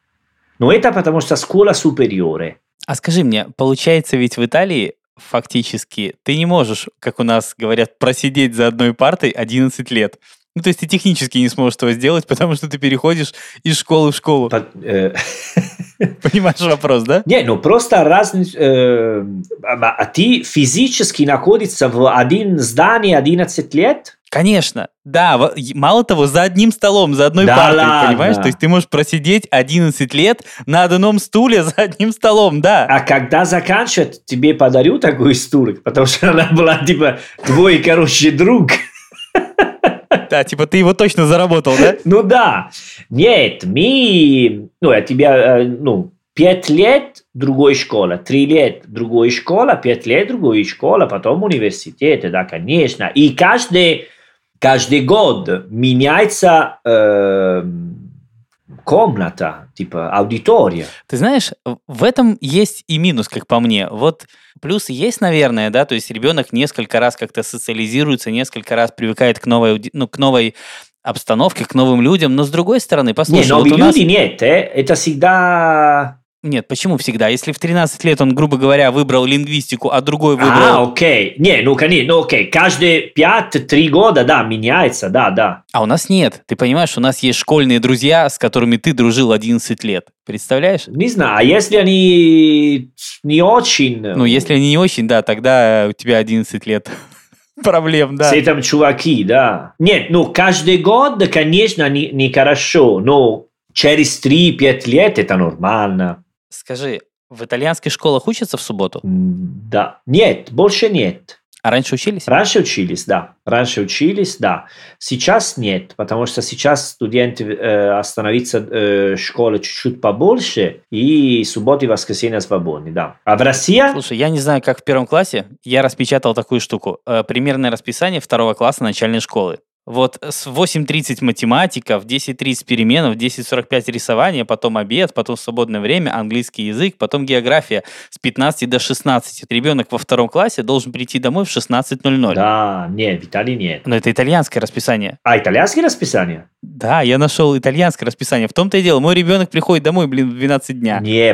Но это потому что школа супериоре. А скажи мне, получается ведь в Италии фактически ты не можешь, как у нас говорят, просидеть за одной партой 11 лет. Ну, то есть ты технически не сможешь этого сделать, потому что ты переходишь из школы в школу. Э, Понимаешь вопрос, да? Не, ну просто разница... Э, а ты физически находишься в один здании 11 лет? Конечно, да. Мало того, за одним столом, за одной да партой, ладно. понимаешь? То есть ты можешь просидеть 11 лет на одном стуле за одним столом, да. А когда заканчивает, тебе подарю такой стул, потому что она была, типа, твой, короче, друг. Да, типа ты его точно заработал, да? Ну да. Нет, мы... Ну, я тебя... Э, ну, пять лет другой школа, три лет другой школа, пять лет другой школа, потом университет, да, конечно. И каждый, каждый год меняется э, комната, типа аудитория. Ты знаешь, в этом есть и минус, как по мне. Вот плюс есть, наверное, да, то есть ребенок несколько раз как-то социализируется, несколько раз привыкает к новой, ну, к новой обстановке, к новым людям, но с другой стороны, послушай... Не, новые вот люди нас... нет, э? это всегда нет, почему всегда? Если в 13 лет он, грубо говоря, выбрал лингвистику, а другой выбрал... А, окей. Не, ну, конечно, ну, окей. Каждые 5-3 года, да, меняется, да, да. А у нас нет. Ты понимаешь, у нас есть школьные друзья, с которыми ты дружил 11 лет. Представляешь? Не знаю, а если они не очень... Ну, если они не очень, да, тогда у тебя 11 лет проблем, да. С этим чуваки, да. Нет, ну, каждый год, конечно, не, не хорошо, но через 3-5 лет это нормально. Скажи, в итальянских школах учатся в субботу? Да. Нет, больше нет. А раньше учились? Раньше учились, да. Раньше учились, да. Сейчас нет, потому что сейчас студенты э, остановятся э, в школе чуть-чуть побольше, и субботы и воскресенья свободны, да. А в России? Слушай, я не знаю, как в первом классе, я распечатал такую штуку. Э, примерное расписание второго класса начальной школы. Вот с 8.30 математика, в 10.30 переменов, в 10.45 рисование, потом обед, потом свободное время, английский язык, потом география с 15 до 16. Ребенок во втором классе должен прийти домой в 16.00. Да, нет, в Италии нет. Но это итальянское расписание. А, итальянское расписание? Да, я нашел итальянское расписание. В том-то и дело, мой ребенок приходит домой, блин, в 12 дня. Не,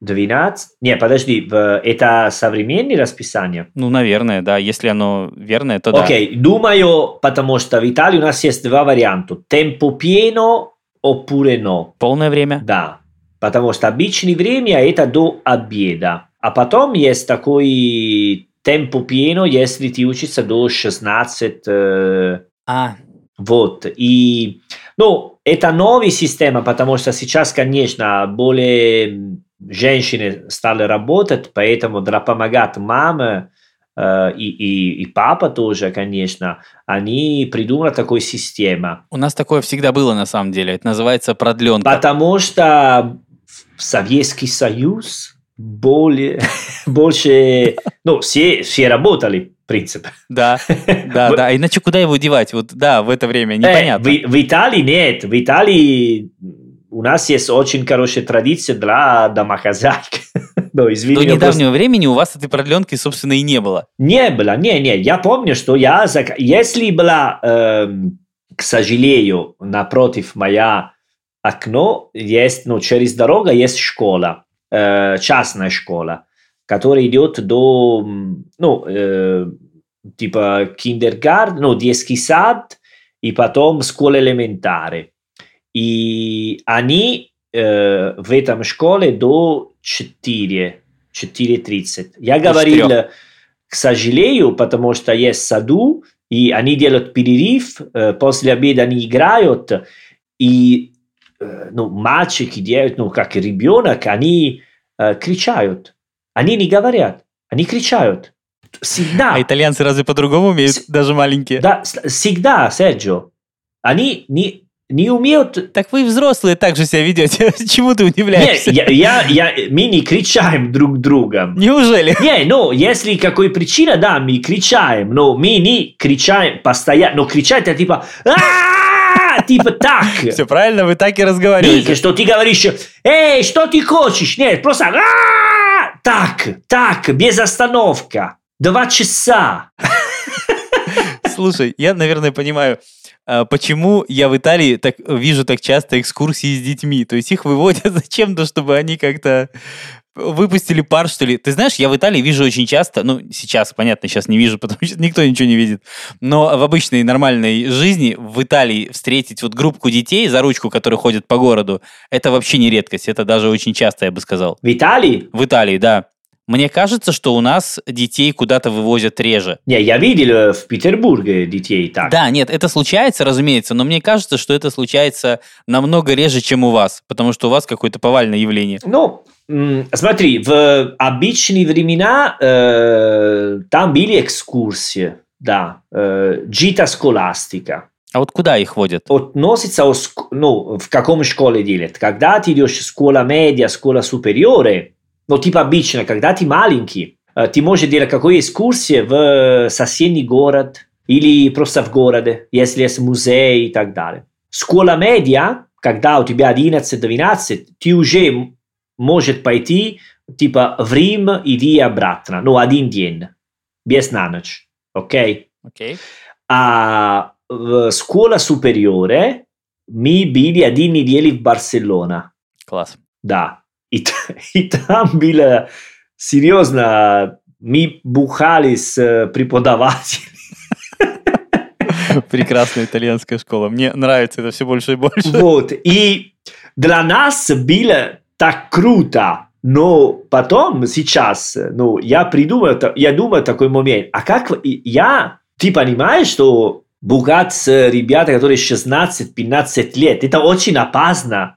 12? Не, подожди, это современное расписание? Ну, наверное, да. Если оно верное, то да. Окей, думаю, потому что в Италии у нас есть два варианта. Tempo pieno oppure no. Полное время? Да. Потому что обычное время это до обеда. А потом есть такой tempo pieno, если ты учишься до 16... Э, а. Вот. И, ну, это новая система, потому что сейчас, конечно, более женщины стали работать, поэтому для помогать маме э, и, и, и папа тоже, конечно, они придумали такую систему. У нас такое всегда было на самом деле. Это называется продленка. Потому что Советский Союз более, больше, ну, все, все работали, в принципе. Да, да, да. Иначе куда его девать? Вот, да, в это время непонятно. Э, в, в Италии нет. В Италии у нас есть очень хорошая традиция для домохозяек. Но, извини, До недавнего просто... времени у вас этой продленки, собственно, и не было. Не было, не, не. Я помню, что я... Если была, э, к сожалению, напротив моя окно, есть, ну, через дорогу есть школа, э, частная школа, которая идет до, ну, э, типа киндергарten, ну, детский сад, и потом школа элементарная. И они э, в этом школе до 4, 4.30. Я говорил, к сожалению, потому что есть саду, и они делают перерыв, э, после обеда они играют, и э, ну, мальчики делают, ну, как ребенок, они э, кричают. Они не говорят, они кричают. Всегда. А итальянцы разве по-другому умеют, С... даже маленькие? Да, всегда, Серджио. Они не, не умеют... Так вы взрослые так же себя ведете. Чему ты удивляешься? Не, я, я, я, мы не кричаем друг другом. Неужели? Не, ну, если какой причина, да, мы кричаем, но мы не кричаем постоянно. Но кричать это типа... Типа так. Все правильно, вы так и разговариваете. что ты говоришь, эй, что ты хочешь? Нет, просто так, так, без остановка. Два часа. Слушай, я, наверное, понимаю, почему я в Италии так вижу так часто экскурсии с детьми. То есть их выводят зачем-то, чтобы они как-то выпустили пар, что ли. Ты знаешь, я в Италии вижу очень часто, ну, сейчас, понятно, сейчас не вижу, потому что никто ничего не видит, но в обычной нормальной жизни в Италии встретить вот группку детей за ручку, которые ходят по городу, это вообще не редкость, это даже очень часто, я бы сказал. В Италии? В Италии, да. Мне кажется, что у нас детей куда-то вывозят реже. Не, я видел э, в Петербурге детей так. Да, нет, это случается, разумеется, но мне кажется, что это случается намного реже, чем у вас, потому что у вас какое-то повальное явление. Ну, смотри, в обычные времена э, там были экскурсии, да, э, джита схоластика. А вот куда их водят? Относится, ну, в каком школе делят. Когда ты идешь в школа медиа, школа супериоре, ну, типа обычно, когда ты маленький, э, ты можешь делать какую экскурсию в соседний город или просто в городе, если есть музей и так далее. Школа медиа, когда у тебя 11-12, ты уже м- может пойти типа в Рим, иди обратно, ну, один день, без на ночь, окей? Окей. a v scuola superiore mi bili один недели в Барселона. Класс. Да. И, и там было серьезно, мы бухали с э, преподавателем. Прекрасная итальянская школа. Мне нравится это все больше и больше. Вот. И для нас было так круто. Но потом, сейчас, ну, я придумал, я думаю такой момент, а как я, ты понимаешь, что бухать с ребята, которые 16-15 лет, это очень опасно.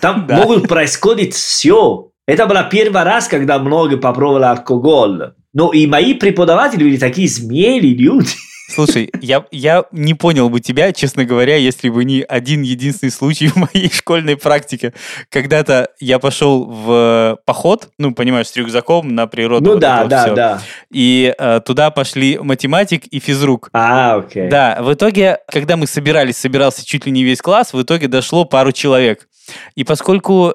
Там Да. могут происходить все. Это был первый раз, когда много попробовали алкоголь. Но и мои преподаватели были такие смелые люди. Слушай, я, я не понял бы тебя, честно говоря, если бы не один единственный случай в моей школьной практике. Когда-то я пошел в поход, ну, понимаешь, с рюкзаком на природу. Ну вот да, да, всё. да. И э, туда пошли математик и физрук. А, окей. Да, в итоге, когда мы собирались, собирался чуть ли не весь класс, в итоге дошло пару человек. И поскольку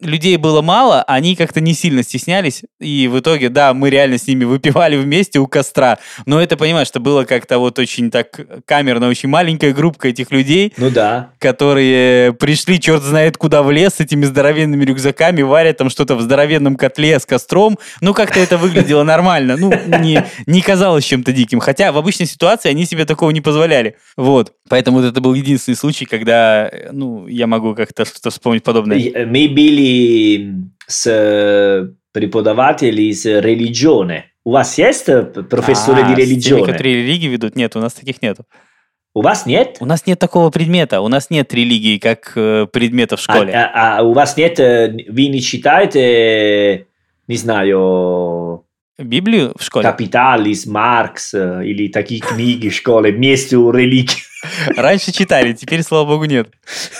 людей было мало, они как-то не сильно стеснялись, и в итоге, да, мы реально с ними выпивали вместе у костра, но это, понимаешь, что было как-то вот очень так камерно, очень маленькая группа этих людей, Ну да. которые пришли черт знает куда в лес с этими здоровенными рюкзаками, варят там что-то в здоровенном котле с костром. Ну, как-то это выглядело нормально. Ну, не, не казалось чем-то диким. Хотя в обычной ситуации они себе такого не позволяли. Вот. Поэтому вот это был единственный случай, когда, э, ну, я могу как-то что-то вспомнить подобное. И, были с преподавателем из религиone. У вас есть профессоры А, с теми, религиone? которые религии ведут? Нет, у нас таких нету. У вас нет? У нас нет такого предмета. У нас нет религии как э, предмета в А, школе. а- а у вас нет, э, вы не читаете, не знаю, Библию в школе? Капиталис, Маркс э, или такие книги в школе вместо религии? Раньше читали, теперь, слава богу, нет.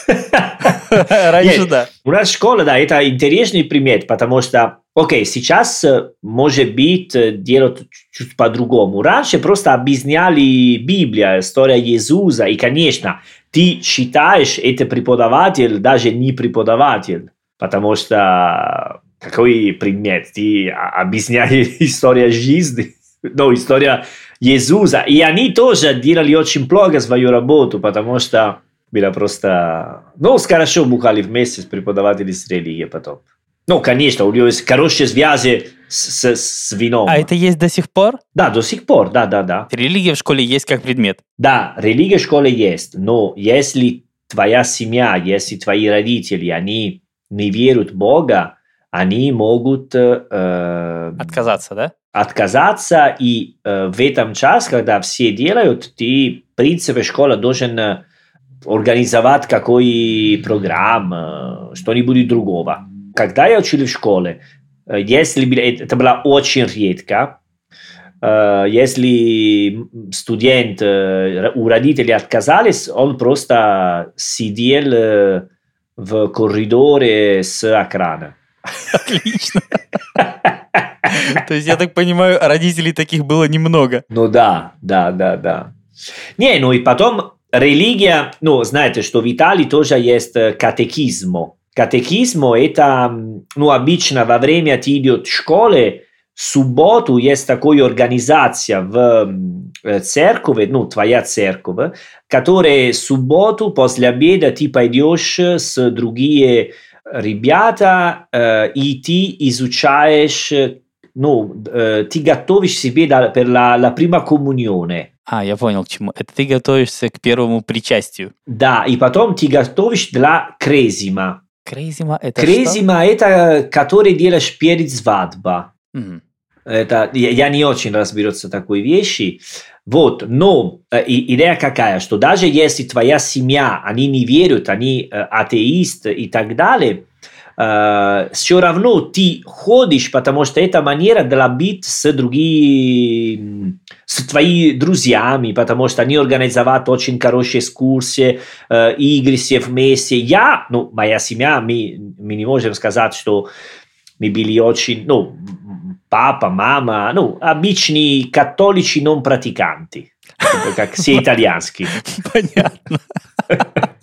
Раньше да. У нас школа, да, это интересный пример, потому что, окей, сейчас, э, может быть, э, делают чуть по-другому. Раньше просто объясняли Библия, история Иисуса, и, конечно, ты считаешь, это преподаватель, даже не преподаватель, потому что какой предмет? Ты объясняешь историю жизни, ну, история Иисуса. И они тоже делали очень плохо свою работу, потому что было просто... Ну, хорошо бухали вместе с преподавателем с религии потом. Ну, конечно, у него есть хорошие связи с, с, с вином. А это есть до сих пор? Да, до сих пор, да, да, да. Религия в школе есть как предмет. Да, религия в школе есть, но если твоя семья, если твои родители, они не верят в Бога, они могут э, Отказаться, да? отказаться, и э, в этом час, когда все делают, ты, в принципе, школа должен э, организовать какой программ, э, что-нибудь другого. Когда я учил в школе, э, если было- это было очень редко, э, если студент э, у родителей отказались, он просто сидел э, в коридоре с экрана. Отлично. То есть, я так понимаю, родителей таких было немного. Ну да, да, да, да. Не, ну и потом религия, ну, знаете, что в Италии тоже есть катехизмо. Катехизмо это, ну, обычно во время ты идет в школе, субботу есть такая организация в церкви, ну, твоя церковь, которая субботу после обеда ты пойдешь с другими ребята, э, и ты изучаешь, ну, э, ты готовишь себе да, per la, la prima comunione. А, я понял, к чему. Это ты готовишься к первому причастию. Да, и потом ты готовишь для крезима. Крезима это Крезима это который делаешь перед свадьба. Угу. Это, я, я не очень разберется в такой вещи. Вот, но э, идея какая, что даже если твоя семья, они не верят, они э, атеисты и так далее, э, все равно ты ходишь, потому что это манера для быть с другими, с твоими друзьями, потому что они организовали очень хорошие экскурсии, э, игры все вместе. Я, ну, моя семья, мы, мы не можем сказать, что мы были очень, ну, папа, мама, ну, обычные католики non praticanti, как все итальянские. Понятно.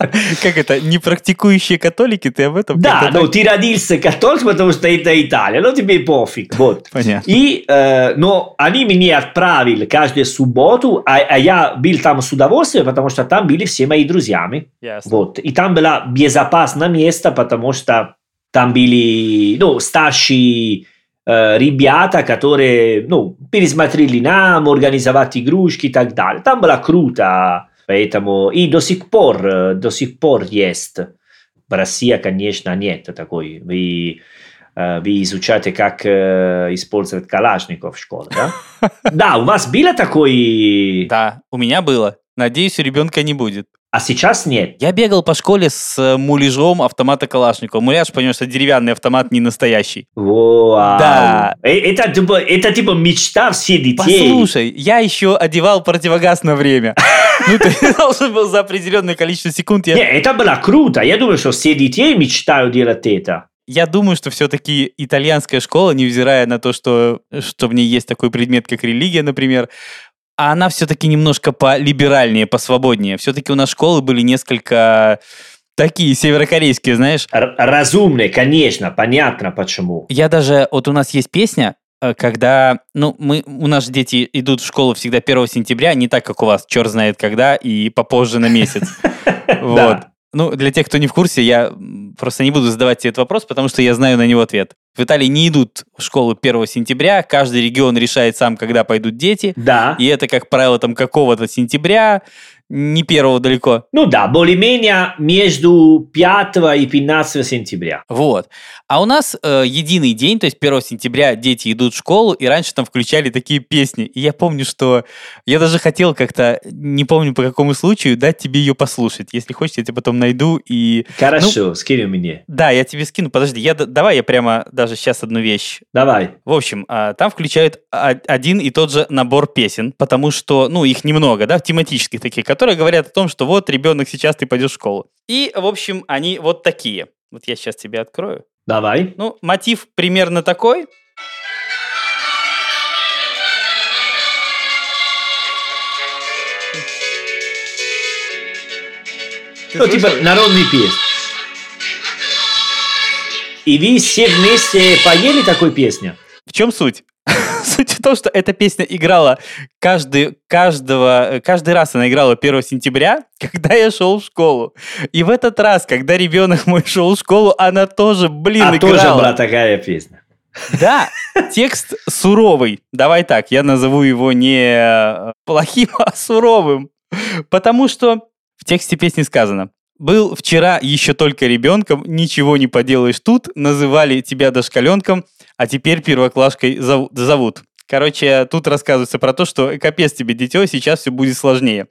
Как это, не практикующие католики, ты об этом? Да, ну ты родился католик, потому что это Италия, но тебе пофиг, вот. Понятно. И, э, но они меня отправили каждую субботу, а, а я был там с удовольствием, потому что там были все мои друзьями. Ясно. Вот. И там было безопасное место, потому что там были, ну, старшие э, ребята, которые, ну, пересмотрели нам, организовали игрушки и так далее. Там было круто, поэтому и до сих пор, э, до сих пор есть. В России, конечно, нет такой. Вы, э, вы изучаете, как э, использовать Калашников в школе, да? Да, у вас было такой... Да, у меня было. Надеюсь, у ребенка не будет. А сейчас нет. Я бегал по школе с муляжом автомата Калашникова. Муляж, понимаешь, что деревянный автомат не настоящий. Вау. Да. Э, Это, типа, это типа мечта всех детей. Послушай, я еще одевал противогаз на время. Ну, ты должен был за определенное количество секунд. Не, Я, это было круто. Я думаю, что все детей мечтают делать это. я думаю, что все-таки итальянская школа, невзирая на то, что, что в ней есть такой предмет, как религия, например, а она все-таки немножко полиберальнее, посвободнее. Все-таки у нас школы были несколько такие северокорейские, знаешь. Р- разумные, конечно, понятно почему. Я даже, вот у нас есть песня, когда, ну, мы, у нас же дети идут в школу всегда 1 сентября, не так, как у вас, черт знает когда, и попозже на месяц. Вот. Ну, для тех, кто не в курсе, я просто не буду задавать тебе этот вопрос, потому что я знаю на него ответ. В Италии не идут в школу 1 сентября, каждый регион решает сам, когда пойдут дети, Да. и это, как правило, там какого-то сентября, не первого далеко. Ну да, более-менее между 5 и 15 сентября. Вот. А у нас э, единый день, то есть 1 сентября дети идут в школу, и раньше там включали такие песни. И я помню, что я даже хотел как-то, не помню по какому случаю, дать тебе ее послушать. Если хочешь, я тебе потом найду и... Хорошо, скинь мне. Да, я тебе скину. Подожди, я, давай я прямо даже сейчас одну вещь. Давай. В общем, а, там включают один и тот же набор песен, потому что, ну, их немного, да, тематических таких, которые говорят о том, что вот, ребенок, сейчас ты пойдешь в школу. И, в общем, они вот такие. Вот я сейчас тебе открою. Давай. Ну, мотив примерно такой. Ну, типа народный песни. И вы все вместе поели такой песню? В чем суть? Суть в том, что эта песня играла каждый, каждого, каждый раз она играла 1 сентября, когда я шел в школу. И в этот раз, когда ребенок мой шел в школу, она тоже, блин, А играла. тоже была такая песня. Да, текст суровый. Давай так, я назову его не э, плохим, а суровым. Потому что в тексте песни сказано. Был вчера еще только ребенком, ничего не поделаешь тут, называли тебя дошкаленком, а теперь первоклашкой зову- зовут. Короче, тут рассказывается про то, что капец тебе, дитё, сейчас все будет сложнее.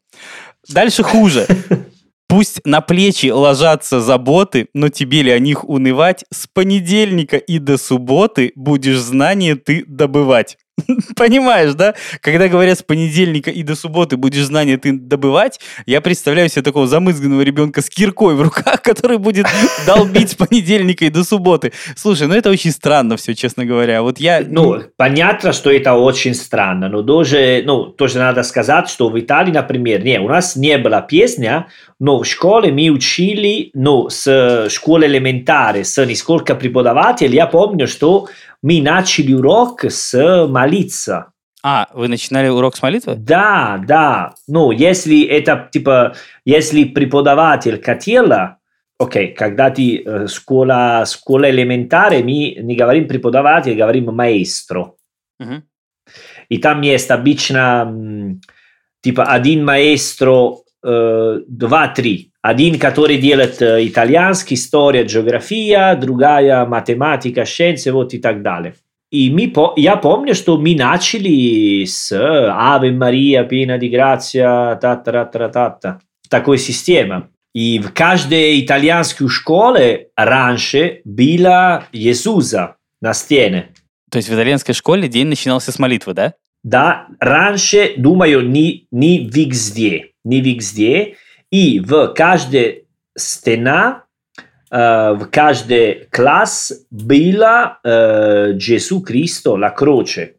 Дальше хуже. Пусть на плечи ложатся заботы, но тебе ли о них унывать? С понедельника и до субботы будешь знания ты добывать. Понимаешь, да? Когда говорят с понедельника и до субботы будешь знания ты добывать, я представляю себе такого замызганного ребенка с киркой в руках, который будет долбить с понедельника и до субботы. Слушай, ну это очень странно все, честно говоря. Вот я... Ну, понятно, что это очень странно, но тоже, ну, тоже надо сказать, что в Италии, например, не, у нас не была песня, но в школе мы учили, ну, с школы элементари, с несколько преподавателей, я помню, что мы начали урок с молиться. А, вы начинали урок с молитвы? Да, да. Ну, если это, типа, если преподаватель хотела, окей, okay, когда ты э, школа, школа элементаре, мы не говорим преподаватель, говорим маэстро. Uh-huh. И там есть обычно, типа, один маэстро, э, два-три. Один, который делает э, итальянский, история, география, другая математика, scienze, вот и так далее. И мы, я помню, что мы начали с Ave Maria, piena di grazia, та та та та та такой системы. И в каждой итальянской школе раньше было Иисуса на стене. То есть в итальянской школе день начинался с молитвы, да? Да, раньше, думаю, не, не везде. Не везде. И в каждой стена, э, в каждый класс было э, Иисус Христос, la croce.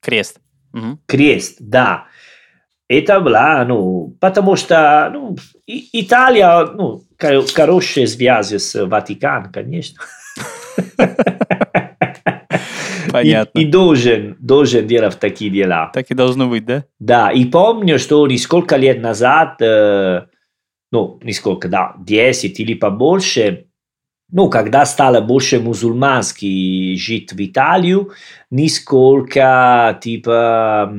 Крест. Угу. Крест, да. Это было, ну, потому что ну, Италия, ну, хорошие связи с Ватиканом, конечно. Понятно. И, и должен, должен делать такие дела. Так и должно быть, да? Да, и помню, что несколько лет назад э, ну, несколько, да, 10 или побольше, ну, когда стало больше мусульманский жить в Италию, нисколько, типа,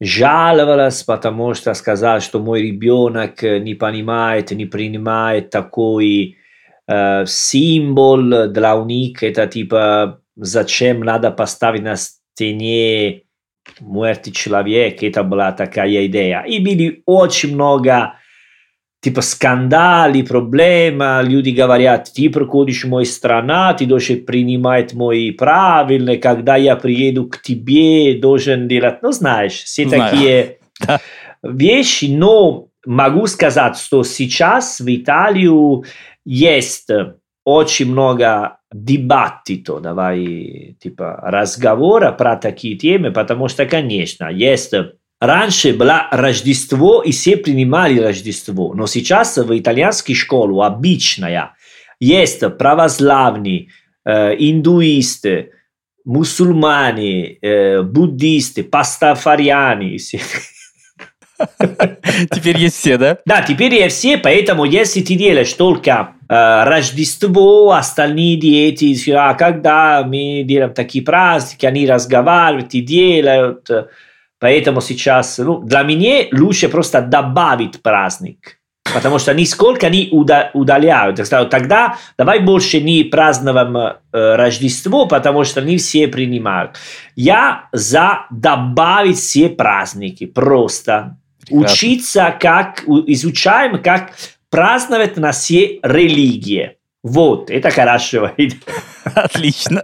жаловалась, потому что сказал, что мой ребенок не понимает, не принимает такой э, символ для них, это типа, зачем надо поставить на стене смерти человека, это была такая идея. И были очень много типа скандали, проблема, люди говорят, ты приходишь в мою страну, ты должен принимать мои правила, когда я приеду к тебе, должен делать, ну знаешь, все Знаю. такие да. вещи, но могу сказать, что сейчас в Италию есть очень много дебатито, давай, типа, разговора про такие темы, потому что, конечно, есть Раньше было Рождество, и все принимали Рождество, но сейчас в итальянской школе обычная есть православные, э, индуисты, мусульмане, э, буддисты, пастафариане. Теперь есть все, да? Да, теперь есть все, поэтому если ты делаешь только э, Рождество, остальные дети, а когда мы делаем такие праздники, они разговаривают и делают, Поэтому сейчас, ну, для меня лучше просто добавить праздник. Потому что нисколько они удаляют. Тогда давай больше не празднуем э, Рождество, потому что не все принимают. Я за добавить все праздники. Просто Прекрасно. учиться, как изучаем, как праздновать на все религии. Вот, это хорошо. Отлично.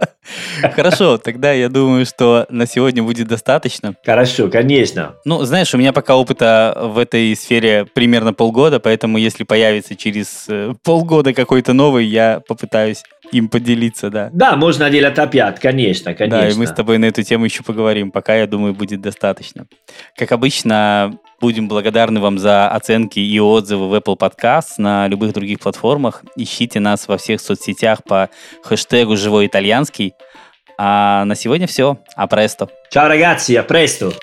Хорошо, тогда я думаю, что на сегодня будет достаточно. Хорошо, конечно. Ну, знаешь, у меня пока опыта в этой сфере примерно полгода, поэтому если появится через э, полгода какой-то новый, я попытаюсь им поделиться, да. Да, можно делать опять, конечно, конечно. Да, и мы с тобой на эту тему еще поговорим. Пока, я думаю, будет достаточно. Как обычно, будем благодарны вам за оценки и отзывы в Apple Podcast на любых других платформах. Ищите нас во всех соцсетях по хэштегу «Живой итальянский». А на сегодня все. А престо. Ciao ragazzi, presto.